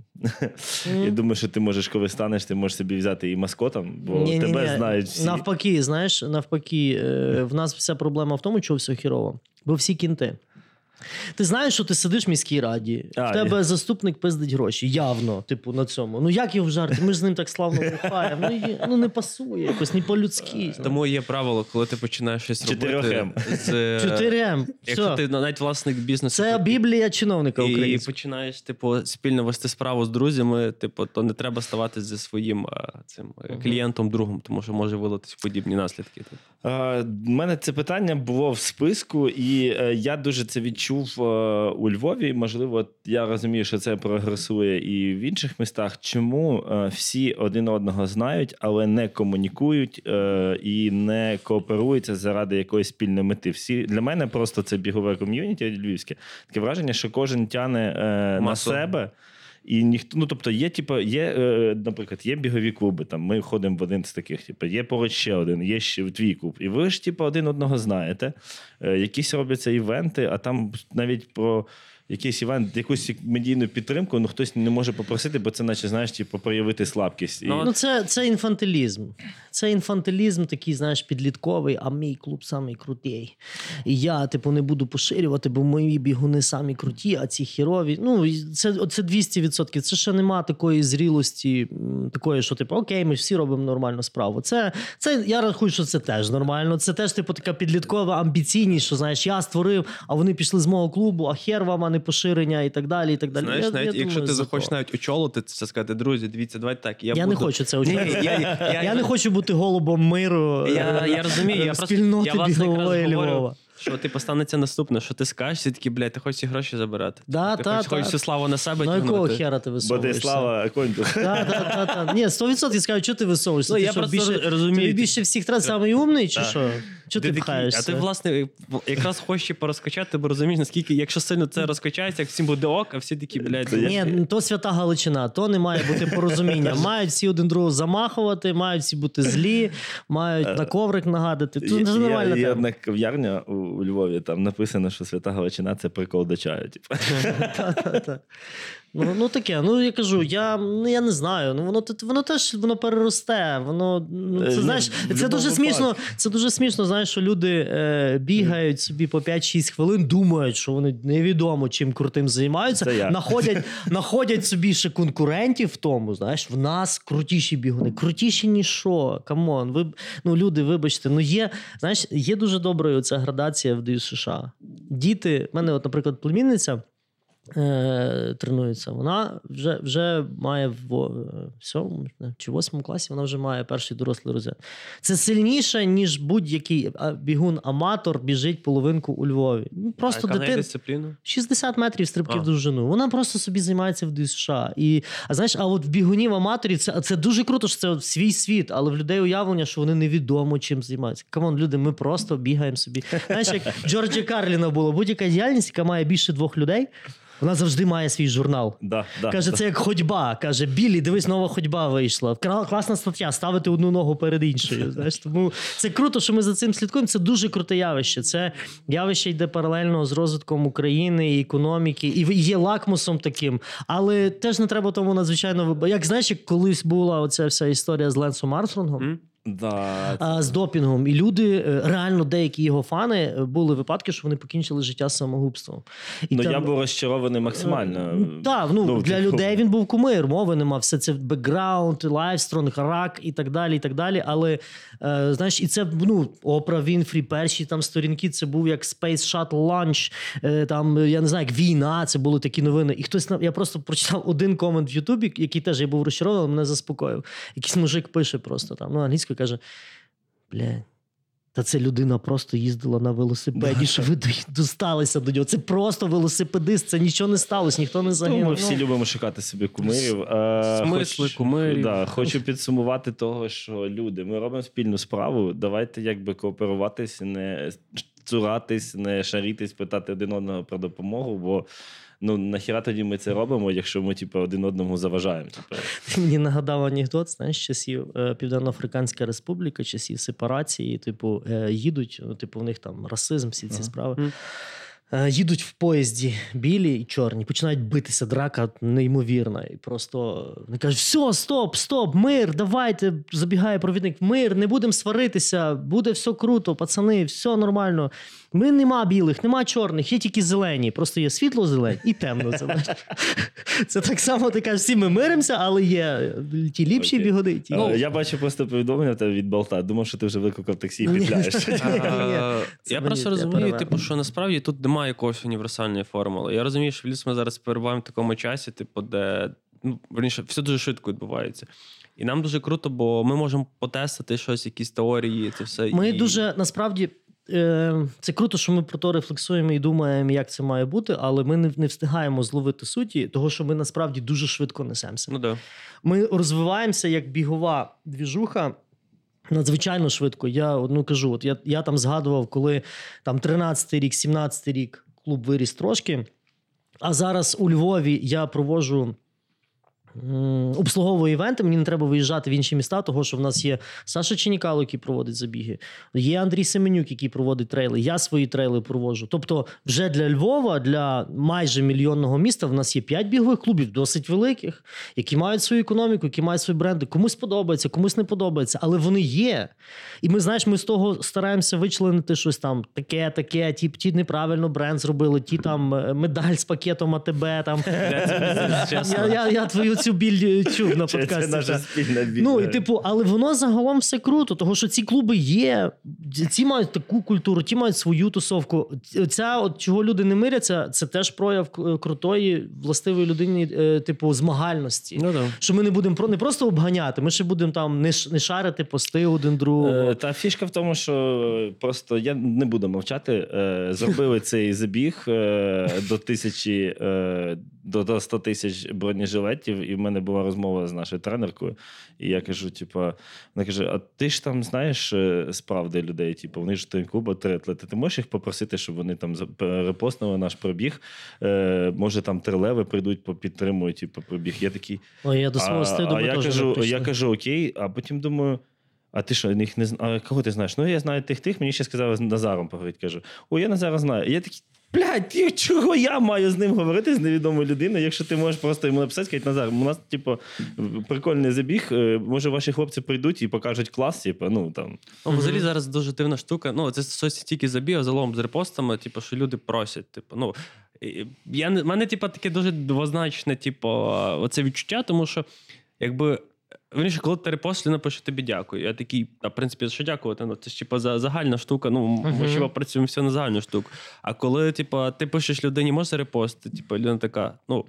Я думаю, що ти можеш, коли станеш, ти можеш собі взяти і маскотом, бо Ні-ні-ні. тебе знають всі. Навпаки, знаєш, навпаки, е, в нас вся проблема в тому, чого все хірово. Бо всі кінти. Ти знаєш, що ти сидиш в міській раді, А, в тебе заступник пиздить гроші, явно, типу, на цьому. Ну як його жарти? Ми ж з ним так славно бухаємо. Ну, є- ну не пасує, якось не по-людськи. Тому є правило, коли ти починаєш щось робити. М. З, е, 4М. Якщо Все. ти навіть власник бізнесу. Це Біблія чиновника і українського. починаєш, типу, спільно вести справу з друзями, типу, то не треба ставати зі своїм а, цим е, клієнтом другом, тому що може вилитись подібні наслідки. У мене це питання було в списку, і е, я дуже це відчув е, у Львові. Можливо, я розумію, що це прогресує і в інших містах. Чому е, всі один одного знають, але не комунікують е, і не кооперуються заради якоїсь спільної мети? Всі для мене просто це бігове ком'юніті львівське. Таке враження, що кожен тяне е, на себе. І ніхто, ну тобто, є, типу, є, е, наприклад, є бігові клуби. Там ми ходимо в один з таких, типу, є поруч ще один, є ще твій клуб. І ви ж, типу, один одного знаєте. Е, якісь робляться івенти, а там навіть про якийсь івент, якусь медійну підтримку, ну хтось не може попросити, бо це, наче, знаєш, типу, проявити слабкість. І... Ну, Ну, це, це інфантилізм. Це інфантилізм такий, знаєш, підлітковий, а мій клуб самий крутий. І я, типу, не буду поширювати, бо мої бігуни самі круті, а ці хірові. Ну, це, це 200%. Це ще нема такої зрілості, такої, що, типу, окей, ми всі робимо нормальну справу. Це, це я рахую, що це теж нормально. Це теж, типу, така підліткова амбіційність, що знаєш, я створив, а вони пішли з мого клубу, а хер вам, а не поширення і так далі. І так далі. Знаєш, Я- навіть я якщо думаю, ти захочеш навіть очолити, це сказати, друзі, дивіться, давайте так. Я, Я не хочу це Ні, очолити. я, я, я, Я не хочу бути голубом миру. Я, е, я розумію, я просто спільноти бігової якраз Львова. Що типу станеться наступне, що ти скажеш, всі такі, блядь, ти хочеш ці гроші забирати. Да, ти та, хочеш, та. хочеш всю славу на себе Ну якого хера ти Бо висовуєшся? ти слава Кондюх. Так, так, так. Ні, 100% скажу, що ти висовуєшся? Ну, Ти я що, просто більше, розумію. Тобі більше всіх треба самий умний, чи Так. що? Чого ти пхаєшся? А ти, власне, якраз хочеш порозкачати, бо розумієш, наскільки, якщо сильно це розкачається, як всім буде ок, а всі такі, блядь, Ні, то свята Галичина, то не має бути порозуміння. [laughs] Мають всі один другого замахувати, мають всі бути злі, мають на коврик нагадати. Є- це нормальна є, одна кав'ярня у, у Львові, там написано, що свята Галичина це прикол до чаю. [laughs] Ну, ну таке, ну я кажу, я, ну, я не знаю. Ну воно воно теж воно переросте. Воно ну, Е, це знаєш, це дуже смішно. Це дуже смішно. Знаєш, що люди е, бігають собі по 5-6 хвилин, думають, що вони невідомо чим крутим займаються. Я. Находять, [laughs] находять собі ще конкурентів в тому. Знаєш, в нас крутіші бігуни, крутіші ніж що. Come on, ви ну люди, вибачте, ну є, знаєш, є дуже доброю ця градація в ДЮСШ. США. Діти, в мене, от, наприклад, племінниця. Е, тренується. Вона вже вже має в е, сьомому чи восьмому класі. Вона вже має перший дорослий розряд. Це сильніше, ніж будь-який бігун-аматор біжить половинку у Львові. Ну, Просто а яка дитина. дисципліна? 60 метрів стрибків А. в довжину. Вона просто собі займається в ДЮСШ. І, а знаєш, а от в бігунів аматорів це, це дуже круто, що це от свій світ, але в людей уявлення, що вони невідомо чим займаються. Come on, люди, ми просто бігаємо собі. Знаєш, як Джорджі Карліна було, будь-яка діяльність, яка має більше двох людей, вона завжди має свій журнал. Да, да, Каже, да. це як ходьба. Каже, Білі, дивись, нова ходьба вийшла. Кра- Класна стаття, ставити одну ногу перед іншою. [laughs] Знаєш, тому це круто, що ми за цим слідкуємо. Це дуже круте явище. Це явище йде паралельно з розвитком України і економіки, і є лакмусом таким. Але теж не треба тому надзвичайно Як знаєш, як колись була оця вся історія з Ленсом Армстронгом. Да, А, з допінгом, і люди е, реально деякі його фани е, були випадки, що вони покінчили життя самогубством. І Ну, там- я був розчарований максимально. так, ну, Ну, для типу- людей він був кумир, мови нема, все це бекграунд, Livestrong, рак і так далі. і так далі. Але е, знаєш, і це ну, Опра Вінфрі, перші там сторінки, це був як Space Shuttle Launch, е, там, е, я не знаю, як війна, це були такі новини. І хтось я просто прочитав один комент в Ютубі, який теж я був розчарований, мене заспокоїв. Якийсь мужик пише просто там, ну, англійською каже: бля. Та це людина просто їздила на велосипеді, що ви досталися до нього. Це просто велосипедист, це нічого не сталося, ніхто не Ну, загинув. ми всі любимо шукати собі кумирів. Смисли кумирів. Да, хочу підсумувати того, що люди, ми робимо спільну справу. Давайте якби кооперуватись, не цуратись, не шарітись, питати один одного про допомогу. Бо ну нахіра тоді ми це робимо, якщо ми типу, один одному заважаємо. Типу. Ти [laughs] мені нагадав анекдот, знаєш, часів е, Південно-Африканська Республіка, часів сепарації, типу, е, їдуть, ну, типу, в них там расизм, всі ці Ага. справи. Е, Їдуть в поїзді білі і чорні, починають битися, драка неймовірна. І просто вони кажуть: все, стоп, стоп, мир, давайте. Забігає провідник, мир, не будемо сваритися, буде все круто, пацани, все нормально. Ми нема білих, нема чорних, є тільки зелені. Просто є світло зелень і темно зелень. [laughs] Це так само ти кажеш, всі ми миримося, але є ті ліпші Окей. бігуди. Ті... Е, Я бачу просто повідомлення тебе від болта. Думав, що ти вже викликав таксі і Ні. петляєш. [laughs] Е, Я просто розумію, типу, що насправді тут немає якоїсь універсальної формули. Я розумію, що в ліс ми зараз перебуваємо в такому часі, типу, де ну, верніше, все дуже швидко відбувається. І нам дуже круто, бо ми можемо потестити щось, якісь теорії, це все. Ми і... дуже насправді. Е, Це круто, що ми про то рефлексуємо і думаємо, як це має бути, але ми не, не встигаємо зловити суті, того, що ми насправді дуже швидко несемося. Ну да. Ми розвиваємося як бігова двіжуха. Надзвичайно швидко. Я одну кажу: от я, я там згадував, коли там 13-й рік, 17-й рік клуб виріс трошки. А зараз у Львові я проводжу. М, Обслуговую івенти, мені не треба виїжджати в інші міста, того що в нас є Саша Ченікало, який проводить забіги, є Андрій Семенюк, який проводить трейли. Я свої трейли проводжу. Тобто, вже для Львова, для майже мільйонного міста, в нас є 5 бігових клубів, досить великих, які мають свою економіку, які мають свої бренди. Комусь подобається, комусь не подобається, але вони є. І ми, знаєш, ми з того стараємося вичленити щось там таке, таке, ті, ті неправильно бренд зробили, ті там е, медаль з пакетом АТБ. Там. Я, я, я твою цю біль е, чув на Це подкасті. наша спільна біль. Ну і типу, але воно загалом все круто, тому що ці клуби є. Ці мають таку культуру, ті мають свою тусовку. Ця, от чого люди не миряться, це теж прояв е, крутої властивої людині, е, типу, змагальності. Ну да. Що ми не будемо про не просто обганяти, ми ще будемо там не, не шарити пости один другого. Е, Та фішка в тому, що просто я не буду мовчати. е, Зробили цей забіг е, до тисячі е, до, до 100 тисяч бронежилетів, і в мене була розмова з нашою тренеркою. І я кажу: типу, вона каже: А ти ж там знаєш е, справди людей? Типу, вони ж три клуби, три. Ти можеш їх попросити, щоб вони там перепостили наш пробіг? Е, Може, там три леви прийдуть, попідтримують, типу, пробіг. Я такий. Ой, я до свого стиду а я кажу, я кажу, окей, а потім думаю. А ти що, їх не зна- а кого ти знаєш? Ну, я знаю тих тих, мені ще сказали з Назаром поговорити. Кажу, о, я Назара знаю. Я такий, блядь, чого я маю з ним говорити з невідомою людиною, якщо ти можеш просто йому написати, сказати, Назар, у нас, типу, прикольний забіг. е, Може, ваші хлопці прийдуть і покажуть клас, типу, ну там. Ну, взагалі зараз дуже дивна штука. Ну, це стосується тільки забігів, загалом з репостами, типу, що люди просять. Типу, ну, я в мене, типу, таке дуже двозначне, типу, оце відчуття, тому що, якби. Вірніше, коли ти репост, пише тобі дякую. Я такий, а, в принципі, що дякувати? Ну, це ж типу, за загальна штука. Ну, ми ще працюємо все на загальну штуку. А коли, типу, ти пишеш людині, може репост, типу, людина така, ну,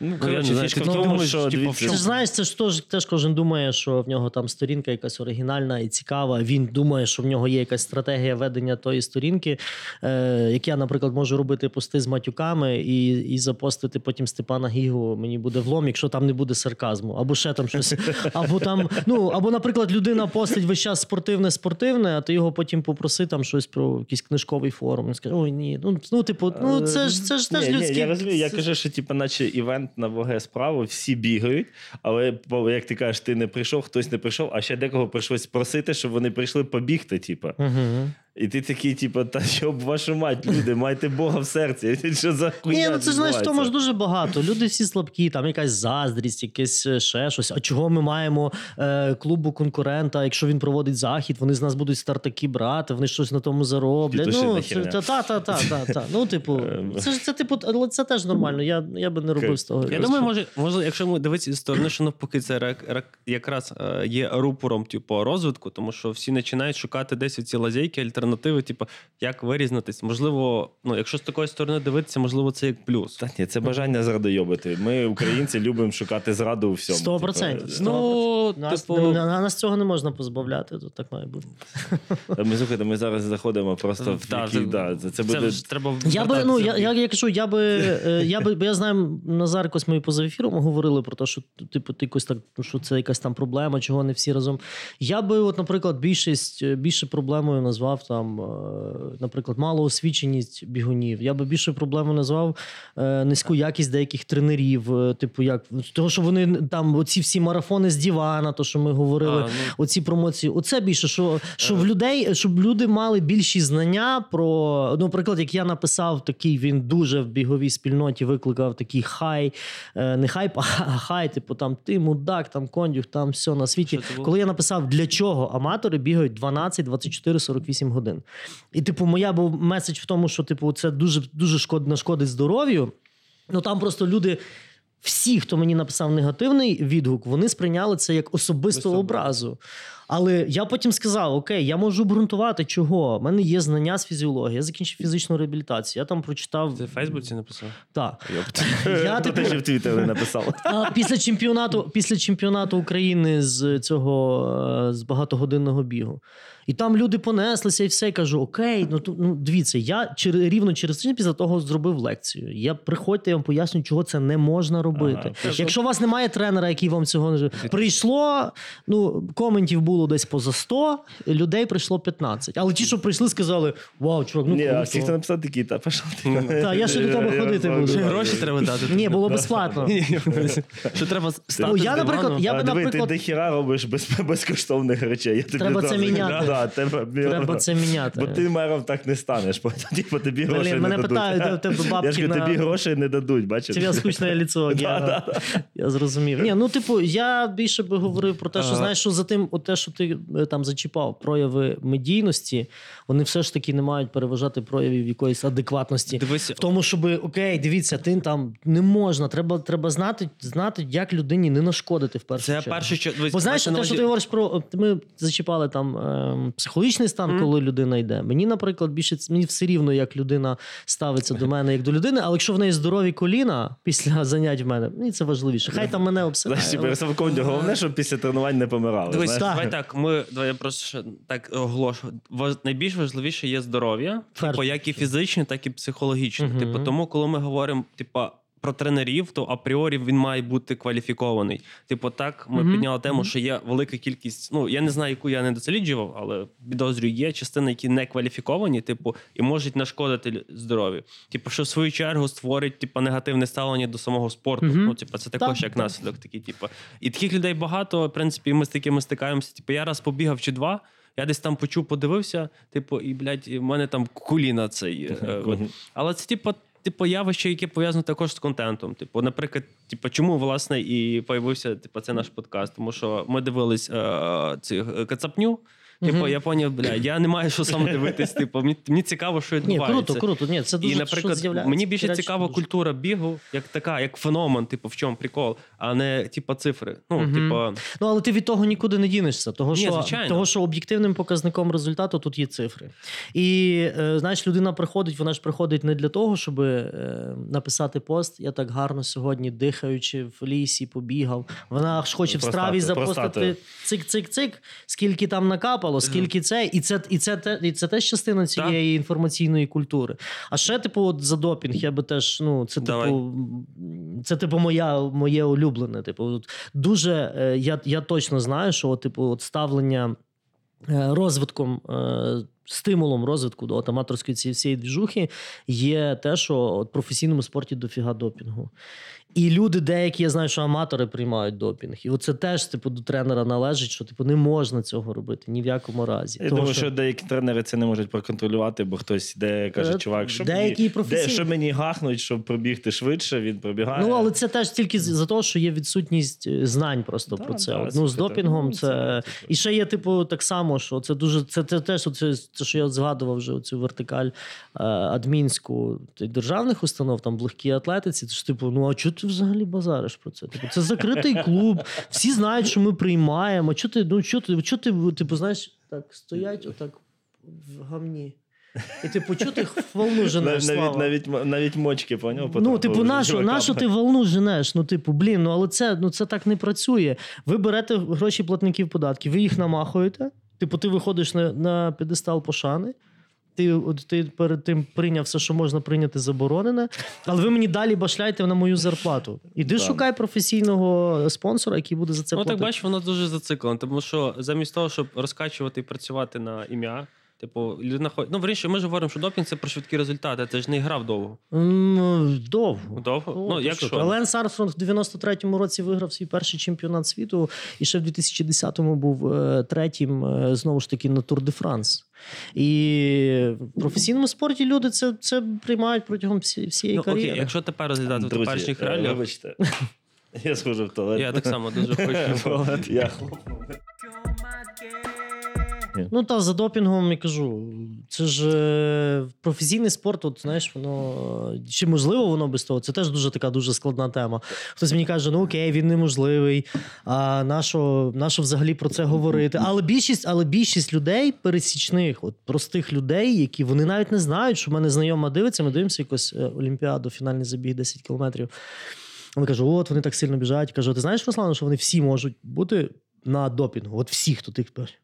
Ну, коротше, не фішка в тому, що типу, в Це ж знаєш, це ж теж, теж кожен думає, що в нього там сторінка якась оригінальна і цікава. Він думає, що в нього є якась стратегія ведення тої сторінки. Е, як я, наприклад, можу робити пости з матюками і, і запостити потім Степана Гігу. Мені буде влом, якщо там не буде сарказму, або ще там щось. Або там, ну або, наприклад, людина постить весь час спортивне, спортивне, а ти його потім попроси там щось про якийсь книжковий форум. Він скаже, ой, ні. Ну, ну типу, ну це ж це ж теж ні. Я розумію, я кажу, що типу, наче івент на ваге справу, всі бігають, але як ти кажеш, ти не прийшов, хтось не прийшов, а ще декого прийшлось просити, щоб вони прийшли побігти. Типу. Мгм. І ти такий, типу, та що б вашу мать, люди, майте Бога в серці. [laughs] Що за хуйня Ні, ну це ж знаєш, тому ж дуже багато. Люди всі слабкі, там якась заздрість, якесь е, ще щось. А чого ми маємо е, клубу конкурента? Якщо він проводить захід, вони з нас будуть стартаки брати, вони щось на тому зароблять. Ну, це, та, та, та, та, та. Ну, типу, [laughs] це ж це типу, але це теж нормально. Я, я би не робив з того. Я думаю, може, може, якщо ми дивитися зі сторони, що навпаки, це рак- рак- якраз е, є рупором, типу, розвитку, тому що всі починають шукати десь ці лазейки, альтернативи, типу, як вирізнитись. Можливо, ну, якщо з такої сторони дивитися, можливо, це як плюс. Та ні, це бажання зрадойобити. Ми, українці, любимо шукати зраду у всьому. Сто Типу, процентів. е, Ну, Нас, типу, на, нас цього не можна позбавляти, то так має бути. Та Ми слухайте, ми зараз заходимо просто в Да, які, да, це, буде. треба Я би, ну, я, я, я кажу, я би, е, я би, бо я знаю, Назар, якось ми поза ефіром говорили про те, що типу, ти якось так, ну, що це якась там проблема, чого не всі разом. Я би, от, наприклад, більшість е, більше проблемою назвав там, е, наприклад, малоосвіченість бігунів. Я би більше проблемою назвав е, низьку якість деяких тренерів. е, Типу, як того, що вони там оці всі марафони з дивана, то що ми говорили А, ну. оці промоції. Оце більше, що, що в людей, щоб люди мали більші знання про. Ну, наприклад, як я написав, такий він дуже в біговій спільноті викликав такий хай, не хайп, [laughs] а хай, типу там ти мудак, там кондюх, там все на світі. Коли я написав, для чого аматори бігають 12, 24, 48 годин. І, типу, моя був меседж в тому, що типу, це дуже дуже шкод, нашкодить здоров'ю. Ну там просто люди. Всі, хто мені написав негативний відгук, вони сприйняли це як особисту образу. Але я потім сказав: Окей, я можу обґрунтувати, чого. У мене є знання з фізіології, я закінчив фізичну реабілітацію. Я там прочитав. Ти в Фейсбуці написав? Так. Я, теж в Твіттері написав. Після чемпіонату, після чемпіонату України з цього е, з багатогодинного бігу. І там люди понеслися і все. І кажу: Окей, ну то ну дивіться, я чер, рівно через тиждень після того зробив лекцію. Я приходьте, я вам поясню, чого це не можна робити. Ага. Якщо у вас немає тренера, який вам цього не прийшло, ну коментів було десь поза 100, людей прийшло 15. Але ті, що прийшли, сказали: Вау, чувак, ну Ні, а круто». всі, написав такі, та пішов. Та, я ще до тебе ходити буду. Ще гроші треба дати. Ні, було безплатно. Що треба стати Ну, я, наприклад, я а, би, диви, наприклад- ти дохіра робиш без, безкоштовних речей. Я тобі Треба це міняти. Треба, це міняти. Бо ти мером так не станеш, бо тобі Блін, мене не дадуть. питають, тебе бабки Я ж тобі грошей не дадуть, бачиш? Чи я скучне ліцо? [laughs] Я, я зрозумів. Ні, ну типу, я більше би говорив про те, що знаєш, що за тим, от те, що ти е, там зачіпав, прояви медійності, вони все ж таки не мають переважати проявів якоїсь адекватності. Дивись, В тому, щоб окей, дивіться, ти там не можна. Треба, треба знати, знати, як людині не нашкодити в першу це чергу. перше, що дивись, Бо знаєш, те, що ти говориш про ми зачіпали там ем, психологічний стан, Мгм. коли людина йде. Мені, наприклад, більше мені все рівно, як людина ставиться до мене як до людини, але якщо в неї здорові коліна після [laughs] занять в мене, мені це важливіше. Хай там мене обсирає. Знаєш, але- головне, щоб після тренувань не помирали. Дивись, так. давай так. Ми давай я просто так оголошу. Важ- Найбільш важливіше є здоров'я, типу, як і фізичне, так і психологічне. Мгм. Типу, тому, коли ми говоримо, типу. Про тренерів, то апріорі він має бути кваліфікований. Типу, так ми Мгм. підняли тему, Мгм. що є велика кількість. Ну я не знаю, яку я не досліджував, але підозрюю, є частини, які не кваліфіковані, типу, і можуть нашкодити здоров'ю. Типу, що в свою чергу створить типу, негативне ставлення до самого спорту. Мгм. Ну, типу, це також Так, як наслідок. Такий, типу. І таких людей багато. В принципі, ми з такими стикаємося. Типу, я раз побігав чи два. Я десь там почув, подивився, типу, і, блядь, і в мене там куліна цей. е. Але це, типу, типу, явище, яке пов'язане також з контентом. Типу, наприклад, типу, чому власне і появився типу, це наш подкаст? Тому що ми дивились е, цих е, кацапню. Типу, я поняв, бля, я не маю що саме дивитись. [laughs] Типу, мені, мені цікаво, що Ні, круто, круто. Ні, це дуже І, наприклад, що мені більше Такі цікава дуже. культура бігу, як така, як феномен, типу, в чому прикол, а не типу, цифри. Ну, Мгм. типу, Ну, але ти від того нікуди не дінешся. Того, Ні, що, звичайно. того, що об'єктивним показником результату тут є цифри. І е, знаєш, людина приходить, вона ж приходить не для того, щоб е, написати пост. Я так гарно сьогодні, дихаючи в лісі, побігав. Вона ж хоче в страві Простати, запостити цик-цик-цик, скільки там накапало, скільки це, і це, і це, те- і це теж частина цієї інформаційної культури. А ще, типу, от за допінг, я би теж, ну, це Давай. типу, це типу моя, моє улюблене. Типу, от дуже е, я, я точно знаю, що от, типу, от ставлення е, розвитком. Стимулом розвитку до аматорської цієї всієї двіжухи є те, що от, професійному спорті дофіга допінгу. І люди, деякі, я знаю, що аматори приймають допінг. І оце теж, типу, до тренера належить, що типу не можна цього робити ні в якому разі. Я Того, думаю, що деякі тренери це не можуть проконтролювати, бо хтось йде каже, Е, чувак, що деякі мені, професійні- де, що мені гахнуть, щоб пробігти швидше, він пробігає. Ну, але це теж тільки за те, що є відсутність е, знань просто Да, про це. да, ну, з допінгом ну, це. це. І ще є, типу, так само, що це дуже. Це, це теж оце, це, що я згадував вже цю вертикаль е, адмінську державних установ, там в легкій атлетиці. Це ж, типу, ну а чого ти взагалі базариш про це? Типу, це закритий клуб, всі знають, що ми приймаємо. Чого ти, ну, чого ти, чого ти, типу, знаєш, так стоять отак в гамні. І типу, чого ти волну женеш? навіть, навіть, навіть мочки, поняв? Ну, типу, нащо, нащо ти волну женеш? Ну, типу, блін, ну але це, ну, це так не працює. Ви берете гроші платників податків, ви їх намахуєте. Типу, ти виходиш на, на п'єдестал пошани. Ти, от, ти перед тим прийняв все, що можна прийняти заборонене, але ви мені далі башляйте на мою зарплату. Іди Да. шукай професійного спонсора, який буде за це ну так платити. бачиш, воно дуже зациклено. Тому що замість того, щоб розкачувати і працювати на ім'я, типу, людина ходить. Ну, вирішує, ми ж говоримо, що допінг це про швидкі результати, це ж не грав довго. М, Довго. Довго? О, ну, ти як що? Ленс Армстронг в 93-му році виграв свій перший чемпіонат світу, і ще в 2010-му був е, третім, е, знову ж таки, на Тур де Франс. І в професійному спорті люди це, це приймають протягом всі, всієї Ну, окей, кар'єри. якщо тепер розглядати в теперішніх е, реаліях, вибачте. [laughs] Я схожу в туалет. я так само дуже [laughs] хочу. Я Ну та за допінгом я кажу, це ж е, професійний спорт, от знаєш, воно чи можливо воно без того? Це теж дуже така дуже складна тема. Хтось мені каже, ну окей, він неможливий. А нащо, нащо взагалі про це говорити? Але більшість, але більшість людей пересічних, от простих людей, які вони навіть не знають, що в мене знайома дивиться, ми дивимося якось е, Олімпіаду, фінальний забіг 10 кілометрів. Вони кажуть, от вони так сильно біжать. Кажу, ти знаєш, Руслан, що вони всі можуть бути на допінгу? От всі, хто бачить.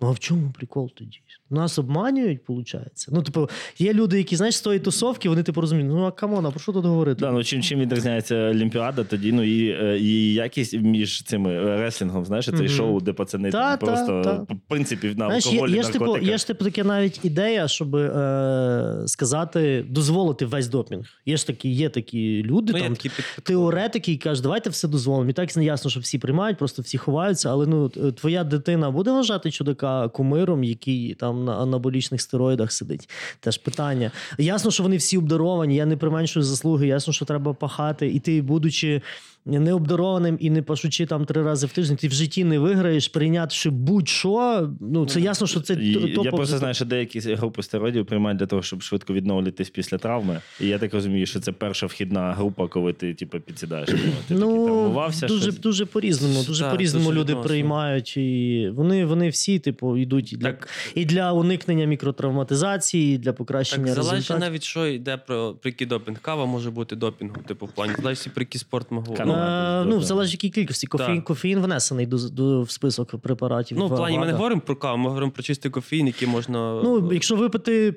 Ну а в чому прикол тоді? Нас обманюють, виходить. Ну, типу, є люди, які, знаєш, з тої тусовки, вони типу розуміють, ну а come on, а про що тут говорити? Да, ну чим, чим відрізняється Олімпіада, тоді ну і, е, і якість між цими е, реслінгом, знаєш, цей Мгм. шоу, де пацани Та, там просто та, та. в принципі на Знаєш, є, алкоголі, є, ж, типу, є ж типу таке навіть ідея, щоб е, сказати, дозволити весь допінг. Є ж такі, є такі люди, Ну, є там, такі теоретики, які кажуть, давайте все дозволимо. І так не ясно, що всі приймають, просто всі ховаються. Але ну, твоя дитина буде вважати чудака кумиром, який там на анаболічних стероїдах сидить. Теж питання. Ясно, що вони всі обдаровані, я не применшую заслуги, ясно, що треба пахати, і ти, будучи. Необдарованим і не пашучи там три рази в тиждень, ти в житті не виграєш, прийнявши будь-що. Ну це ясно, що це І- Я просто знаю, що деякі групи стероїдів приймають для того, щоб швидко відновлюватись після травми. І я так розумію, що це перша вхідна група, коли ти типу, підсідаєш. Ти такий Ну, травмувався. дуже, щось. дуже по-різному. Дуже Так, по-різному дуже люди відносно. приймають. І вони, вони всі, типу, йдуть і для, Так. і для уникнення мікротравматизації, і для покращення Так залежить навіть, що йде про при допінг. Кава може бути допінгом, типу в плані. Залежить, про який спорт ми Е, ну, в залежить якій кількості. Кофеїн, кофеїн внесений до, до, в список препаратів. Ну, в плані ми не говоримо про каву, ми говоримо про чистий кофеїн, який можна. Ну, якщо випити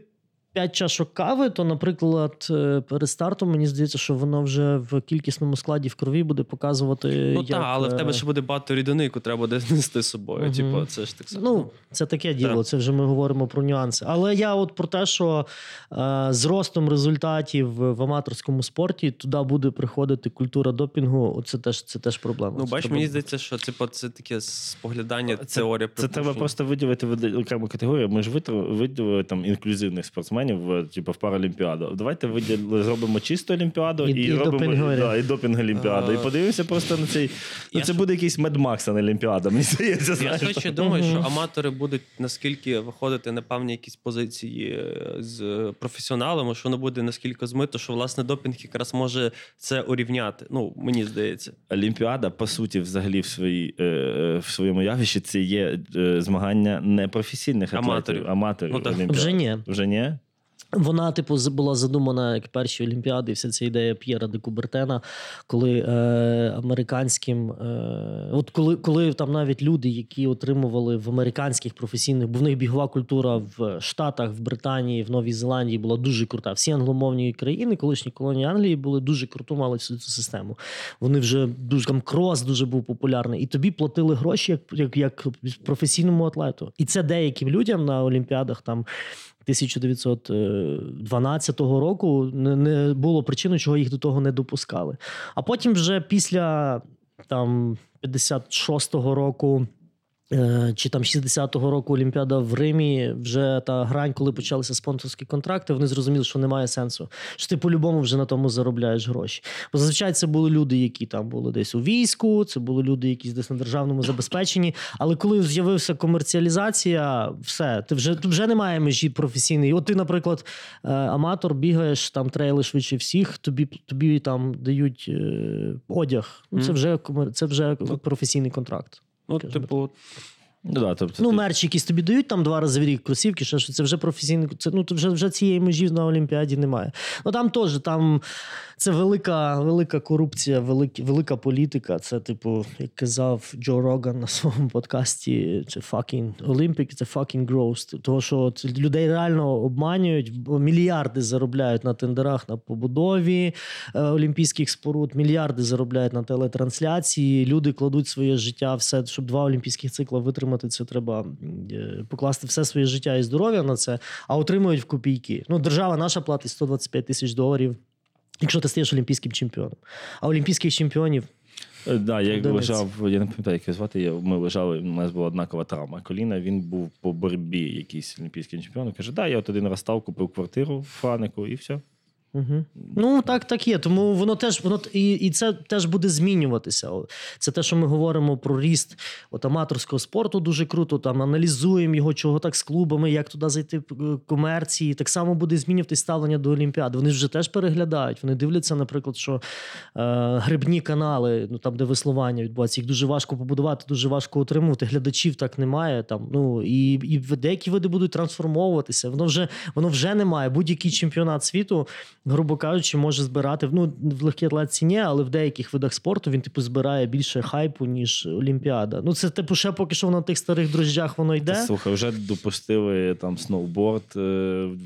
5 чашок кави, то, наприклад, е, перед стартом мені здається, що воно вже в кількісному складі в крові буде показувати. Ну як, так, але в тебе е, ще буде багато рідини, яку треба буде [laughs] нести з собою. Мгм. Типу, це ж так само. Ну, це таке діло, Так. це вже ми говоримо про нюанси. Але я от про те, що е, з ростом результатів в аматорському спорті туди буде приходити культура допінгу. Це теж це теж проблема. Ну, бач, мені здається, що типу, це таке споглядання Це- теорія Це треба просто виділити в окрему категорію. Ми ж виділили там інклюзивних спортсменів в, типу, в Паралімпіаду. Давайте виділили, зробимо чисту олімпіаду І- і, і робимо да, і допінг олімпіаду. І подивимося просто на цей. Ну, це буде якийсь медмакс, а не олімпіада. Мені здається, Я знаєш. швидше думаю, що аматори будуть наскільки виходити на певні якісь позиції е, з професіоналами, що воно буде наскільки змито, що власне допінг якраз може це урівняти. Ну, мені здається. Олімпіада, по суті, взагалі в своїй е, е, в своєму явищі це є змагання непрофесійних атлетів, Аматорів. аматорів. Ну, так. Вже ні. Вже ні? Вона, типу, була задумана як перші Олімпіади, вся ця ідея П'єра де Кубертена, коли е, американським, е, от коли, коли там навіть люди, які отримували в американських професійних, бо в них бігова культура в Штатах, в Британії, в Новій Зеландії була дуже крута. Всі англомовні країни, колишні колонії Англії, були дуже круто, мали цю, цю систему. Вони вже дуже там крос дуже був популярний, і тобі платили гроші як, як, як професійному атлету. І це деяким людям на Олімпіадах там. 1912 року не, не було причини, чого їх до того не допускали. А потім, вже після там 56-го року. Е, Чи там 60-го року Олімпіада в Римі, вже та грань, коли почалися спонсорські контракти, вони зрозуміли, що немає сенсу. Що ти по-любому вже на тому заробляєш гроші. Бо зазвичай це були люди, які там були десь у війську, це були люди, які десь на державному забезпеченні. Але коли з'явився комерціалізація, все, ти вже, вже немає межі професійної. От ти, наприклад, е, аматор, бігаєш там трейли швидше всіх, тобі, тобі там дають е, одяг. Ну, це вже це вже професійний контракт. Ну, типу, Ну, да, тобто, Ну, мерч якісь тобі дають там два рази в рік кросівки, що це вже професійний. Це ну вже, вже цієї межі на Олімпіаді немає. Ну там теж там це велика, велика корупція, велика, велика політика. Це, типу, як казав Джо Роган на своєму подкасті, це fucking Olympic, це fucking gross. Того, що людей реально обманюють, бо мільярди заробляють на тендерах на побудові е, олімпійських споруд, мільярди заробляють на телетрансляції. Люди кладуть своє життя, все, щоб два олімпійських цикла витримати, це треба е, покласти все своє життя і здоров'я на це, а отримують в копійки. Ну, держава наша платить 125 тисяч доларів. Якщо ти стаєш олімпійським чемпіоном, а олімпійських чемпіонів Е, Да, я як лежав, я не пам'ятаю, як його звати. Я, ми лежали, у нас була однакова травма. Коліна він був по боротьбі якийсь олімпійський чемпіон. Каже, да, я от один раз став, купив квартиру в Франику і все. Угу. Ну так, так є. Тому воно теж воно і, і це теж буде змінюватися. Це те, що ми говоримо про ріст от аматорського спорту. Дуже круто. Там аналізуємо його, чого так з клубами, як туди зайти е, комерції. Так само буде змінюватись ставлення до Олімпіади. Вони вже теж переглядають. Вони дивляться, наприклад, що е, грибні канали, ну там, де веслування відбувається, їх дуже важко побудувати, дуже важко отримувати. Глядачів так немає. Там ну і, і деякі види будуть трансформовуватися. Воно вже воно вже немає. Будь-який чемпіонат світу грубо кажучи, може збирати. Ну, в легкій атлетиці ні, але в деяких видах спорту він, типу, збирає більше хайпу, ніж Олімпіада. Ну, це, типу, ще поки що на тих старих дрожжах воно йде. Та, Слухай, вже допустили там сноуборд е,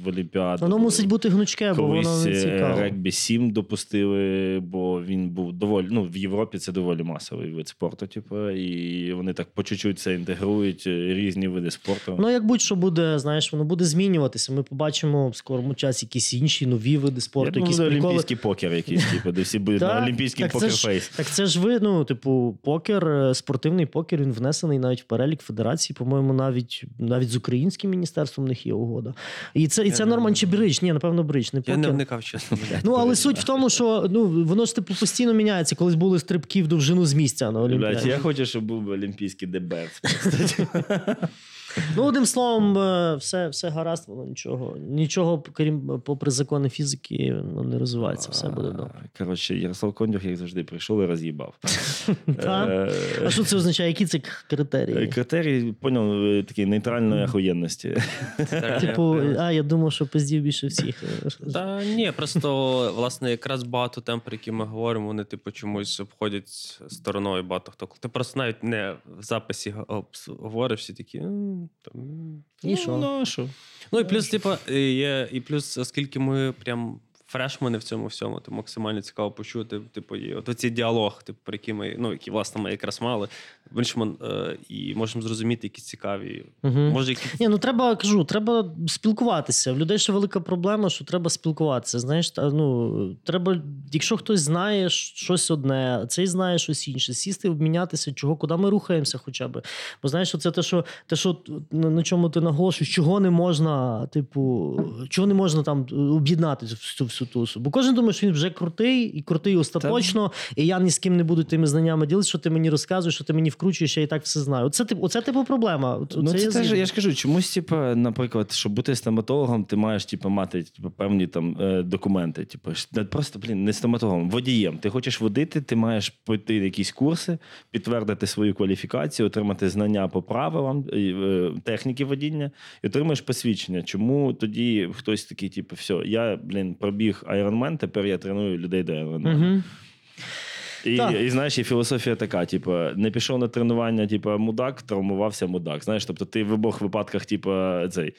в Олімпіаду. Воно мусить бути гнучке, бо воно не е, цікаво. регбі 7 допустили, бо він був доволі. Ну, в Європі це доволі масовий вид спорту, типу, і вони так по чуть-чуть це інтегрують, е, різні види спорту. Ну, як будь-що буде, знаєш, воно буде змінюватися. Ми побачимо в скорому часі якісь інші нові види Я спорту, думаю, якісь приколи. олімпійський покер якийсь, типу, де всі будуть на олімпійський так покерфейс. Так це ж ви, ну, типу, покер, е, спортивний покер, він внесений навіть в перелік федерації, по-моєму, навіть навіть з українським міністерством в них є угода. І це, і це Я не нормально чи бридж? Ні, напевно, бридж, не я не вникав, чесно. Ну, але суть в тому, що ну, воно ж типу постійно міняється. Колись були стрибки в довжину з місця на Олімпіаді. я хочу, щоб був олімпійський дебет. [laughs] Ну, одним словом, е, все, все гаразд, воно нічого. Нічого, крім попри закони фізики, ну, не розвивається, все буде добре. Коротше, Ярослав Кондюх, як завжди, прийшов і роз'їбав. [laughs] Та? Е, А що це означає? Які це критерії? Критерій, поняв, е, такий нейтральної ахуєнності. Типу, а я думав, що пиздів більше всіх. Та ні, просто власне якраз багато тем, про які ми говоримо, вони типу чомусь обходять стороною багато хто. Ти просто навіть не в записі говориш, всі такі. «М, Там, І що? Ну, що? Ну і плюс, типу, е, є, і плюс, оскільки ми прям фрешмени в цьому всьому, то максимально цікаво почути. Типу, є от оцей діалог, типу, про який ми, ну, які, власне, ми якраз мали. Більшман, е, і можемо зрозуміти якісь цікаві. Мгм. Може, які Ні, ну треба кажу, треба спілкуватися. В людей ще велика проблема, що треба спілкуватися. Знаєш, та, ну треба, якщо хтось знає щось одне, цей знає щось інше, сісти, обмінятися, чого, куди ми рухаємося, хоча б. Бо знаєш, це те, що те, що на, чому ти наголошуєш, чого не можна, типу, чого не можна там об'єднати в цю тусу. Бо кожен думає, що він вже крутий і крутий остаточно, і я ні з ким не буду тими знаннями ділитися, що ти мені розказуєш, що ти мені вкручуєш, я і так все знаю. Оце типу, оце типу проблема. От- Ну, це я теж, я ж кажу, чомусь, типу, наприклад, щоб бути стоматологом, ти маєш типу, мати типу, певні там е, документи. Типу, просто, блін, не стоматологом, водієм. Ти хочеш водити, ти маєш пройти якісь курси, підтвердити свою кваліфікацію, отримати знання по правилам е, техніки водіння і отримаєш посвідчення. Чому тоді хтось такий, типу, все, я, блін, пробіг Ironman, тепер я треную людей до Ironman. Угу. І, Так. і знаєш, і філософія така: типу, не пішов на тренування, типу, мудак, травмувався мудак. Знаєш, тобто ти в обох випадках, типу, цей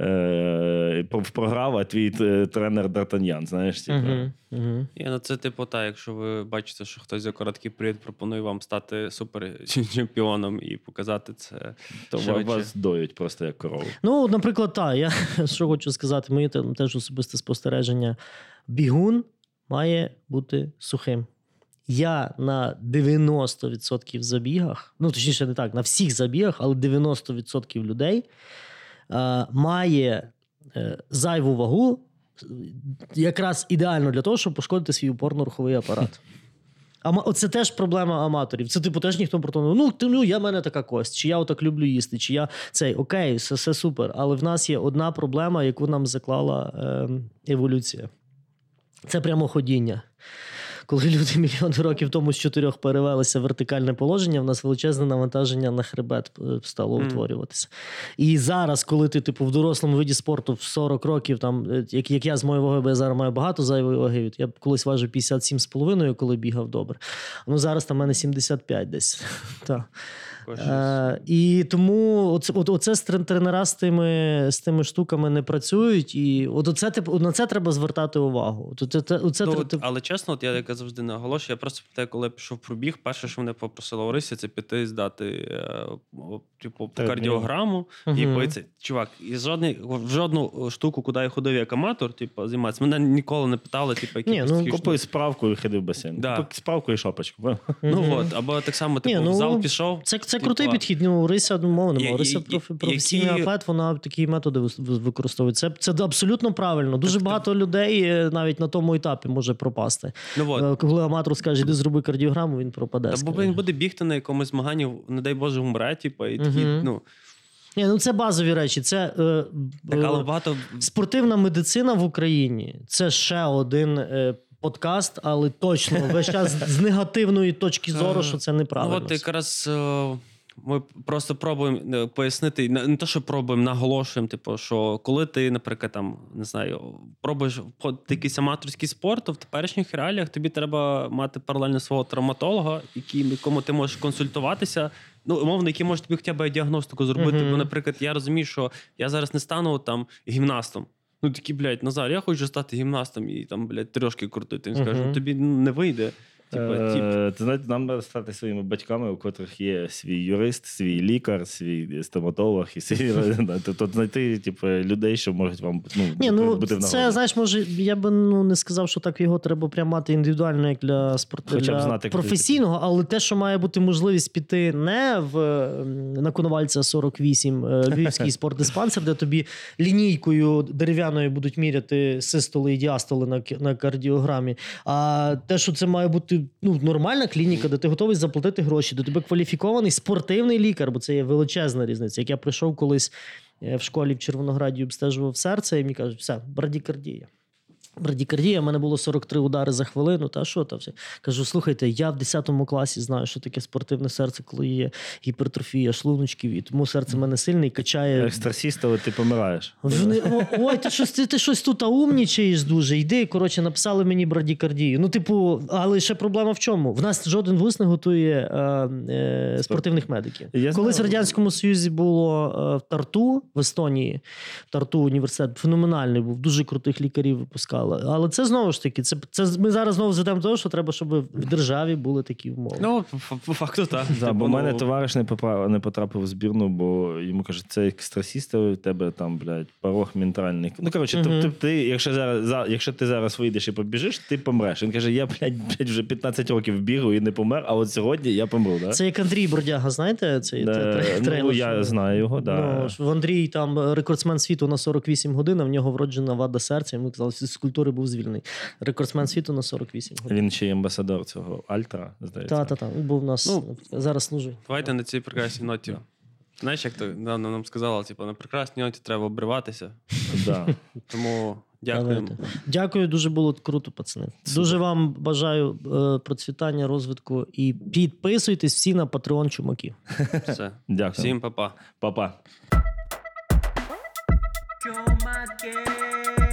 е, програв, а твій е, тренер Д'Артаньян, знаєш, типу. Угу. Угу. Є, ну це типу, так, якщо ви бачите, що хтось за короткий період пропонує вам стати супер [laughs] чемпіоном і показати це. То швидше. вас доють просто як корову. Ну, наприклад, так, я [laughs] що хочу сказати, моє те- теж особисте спостереження. Бігун має бути сухим. Я на 90% забігах, ну точніше, не так, на всіх забігах, але 90% людей е, має е, зайву вагу якраз ідеально для того, щоб пошкодити свій опорно-руховий апарат. [laughs] Ама, оце теж проблема аматорів. Це, типу, теж ніхто про то ну, ти, ну, я в мене така кость, чи я отак люблю їсти, чи я цей окей, все, все супер. Але в нас є одна проблема, яку нам заклала е, еволюція. Це прямоходіння. Коли люди [laughs] мільйони років тому з чотирьох перевелися в вертикальне положення, в нас величезне навантаження на хребет е, стало утворюватися. І зараз, коли ти, типу, в дорослому виді спорту в 40 років, там, е, як, як я з моєї ваги, бо я зараз маю багато зайвої ваги. Я колись важив 57,5, коли бігав добре. Ну зараз там в мене 75 десь. [laughs] Так. Е, і тому оце, от, оце з тренера з тими, з тими штуками не працюють. І от оце, типу, на це треба звертати увагу. От, оце, оце, Ну, от, тип- але чесно, от я як я завжди наголошую, я просто пам'ятаю, коли я пішов пробіг, перше, що мене попросила Орися, це піти здати е, типу, кардіограму. І Мгм. поїться, чувак, і жодний, в жодну штуку, куди я ходив як аматор, типу, займатися. Мене ніколи не питали, типу, які Ні, ну, Купив справку і ходив в басейн. Да. Справку і шапочку. Ну от, або так само, типу, Ні, ну, в зал пішов. Це, це типа, крутий підхід. Ну, Рися, ну, немає. Рися профі, які- професійний атлет, вона такі методи використовує. Це, це абсолютно правильно. Дуже Так, багато людей е, навіть на тому етапі може пропасти. Ну от. Е, Коли аматор скаже, іди зроби кардіограму, він пропаде. Та бо він буде бігти на якомусь змаганні, не дай Боже, умре, типу, і такі, Мгм. ну, Ні, ну це базові речі. Це е, так, але е, багато спортивна медицина в Україні. Це ще один. е, Подкаст, але точно весь час з негативної точки зору, що це неправильно. Ну, от якраз е, ми просто пробуємо е, пояснити, не те, що пробуємо, наголошуємо, типу, що коли ти, наприклад, там не знаю, пробуєш якийсь аматорський спорт, то в теперішніх реаліях тобі треба мати паралельно свого травматолога, який, якому ти можеш консультуватися. Ну, умовно, який може тобі хоча б діагностику зробити. Мгм. Бо, наприклад, я розумію, що я зараз не стану там гімнастом. Ну, такі, блядь, Назар, я хочу стати гімнастом і там, блядь, трошки крутити. Він скаже, Мгм. «Ну, тобі не вийде. Типа, тип. Е, Ти знаєте, нам треба стати своїми батьками, у котрих є свій юрист, свій лікар, свій стоматолог і свій [laughs] тобто знайти типу, людей, що можуть вам ну, Ні, ну бути в це знаєш, може, я би ну не сказав, що так його треба прям мати індивідуально, як для спорту для знати, професійного, але те, що має бути можливість піти не в на Коновальця 48 е, львівський [laughs] спортдиспансер, де тобі лінійкою дерев'яною будуть міряти систоли і діастоли на, на кардіограмі. А те, що це має бути ну, нормальна клініка, де ти готовий заплатити гроші, до тебе кваліфікований спортивний лікар, бо це є величезна різниця. Як я прийшов колись е, в школі в Червонограді обстежував серце, і мені кажуть, все, брадікардія. Брадікардія, в мене було 43 удари за хвилину. Та що там все? Кажу, слухайте, я в 10 класі знаю, що таке спортивне серце, коли є гіпертрофія шлуночків, і тому серце в мене сильне і качає. Екстрасіст, але ти помираєш. Вони, ой, ти щось, ти, ти щось тут умнічаєш дуже. Йди, коротше, написали мені брадікардію. Ну, типу, але ще проблема в чому? В нас жоден вуз не готує е, е, спортивних медиків. Я Колись в. Радянському Союзі було е, в Тарту, в Естонії, Тарту університет феноменальний був, дуже крутих лікарів випускали. Але це знову ж таки, це, це ми зараз знову зведемо того, що треба, щоб в державі були такі умови. Ну, по, факту, так. Да, Типу, бо в мене ну, товариш не потрапив, не потрапив в збірну, бо йому кажуть, це екстрасіст, а у тебе там, блядь, порог ментальний. Ну, коротше, Мгм. тобто ти, якщо зараз, за- якщо ти зараз вийдеш і побіжиш, ти помреш. Він каже, я, блядь, блядь, вже 15 років бігаю і не помер, а от сьогодні я помру. Да? Це як Андрій Бродяга, знаєте, цей Е, тре- ну, я що- знаю його, да. Ну, в Андрій там рекордсмен світу на 48 годин, а в нього вроджена вада серця. Йому казали, з культури був звільнений. Рекордсмен світу на 48 годин. Він ще й амбасадор цього Альтра, здається. Та, та, та. Він був у нас Ну, зараз служить. Давайте на цій прекрасній ноті. Знаєш, як то недавно нам сказала, типу, на прекрасній ноті треба обриватися. Да. Тому дякуємо. Дякую, дуже було круто, пацани. Дуже вам бажаю е, процвітання, розвитку і підписуйтесь всі на Patreon чумаки. Все. Дякую. Всім па-па. Па-па. Chumake.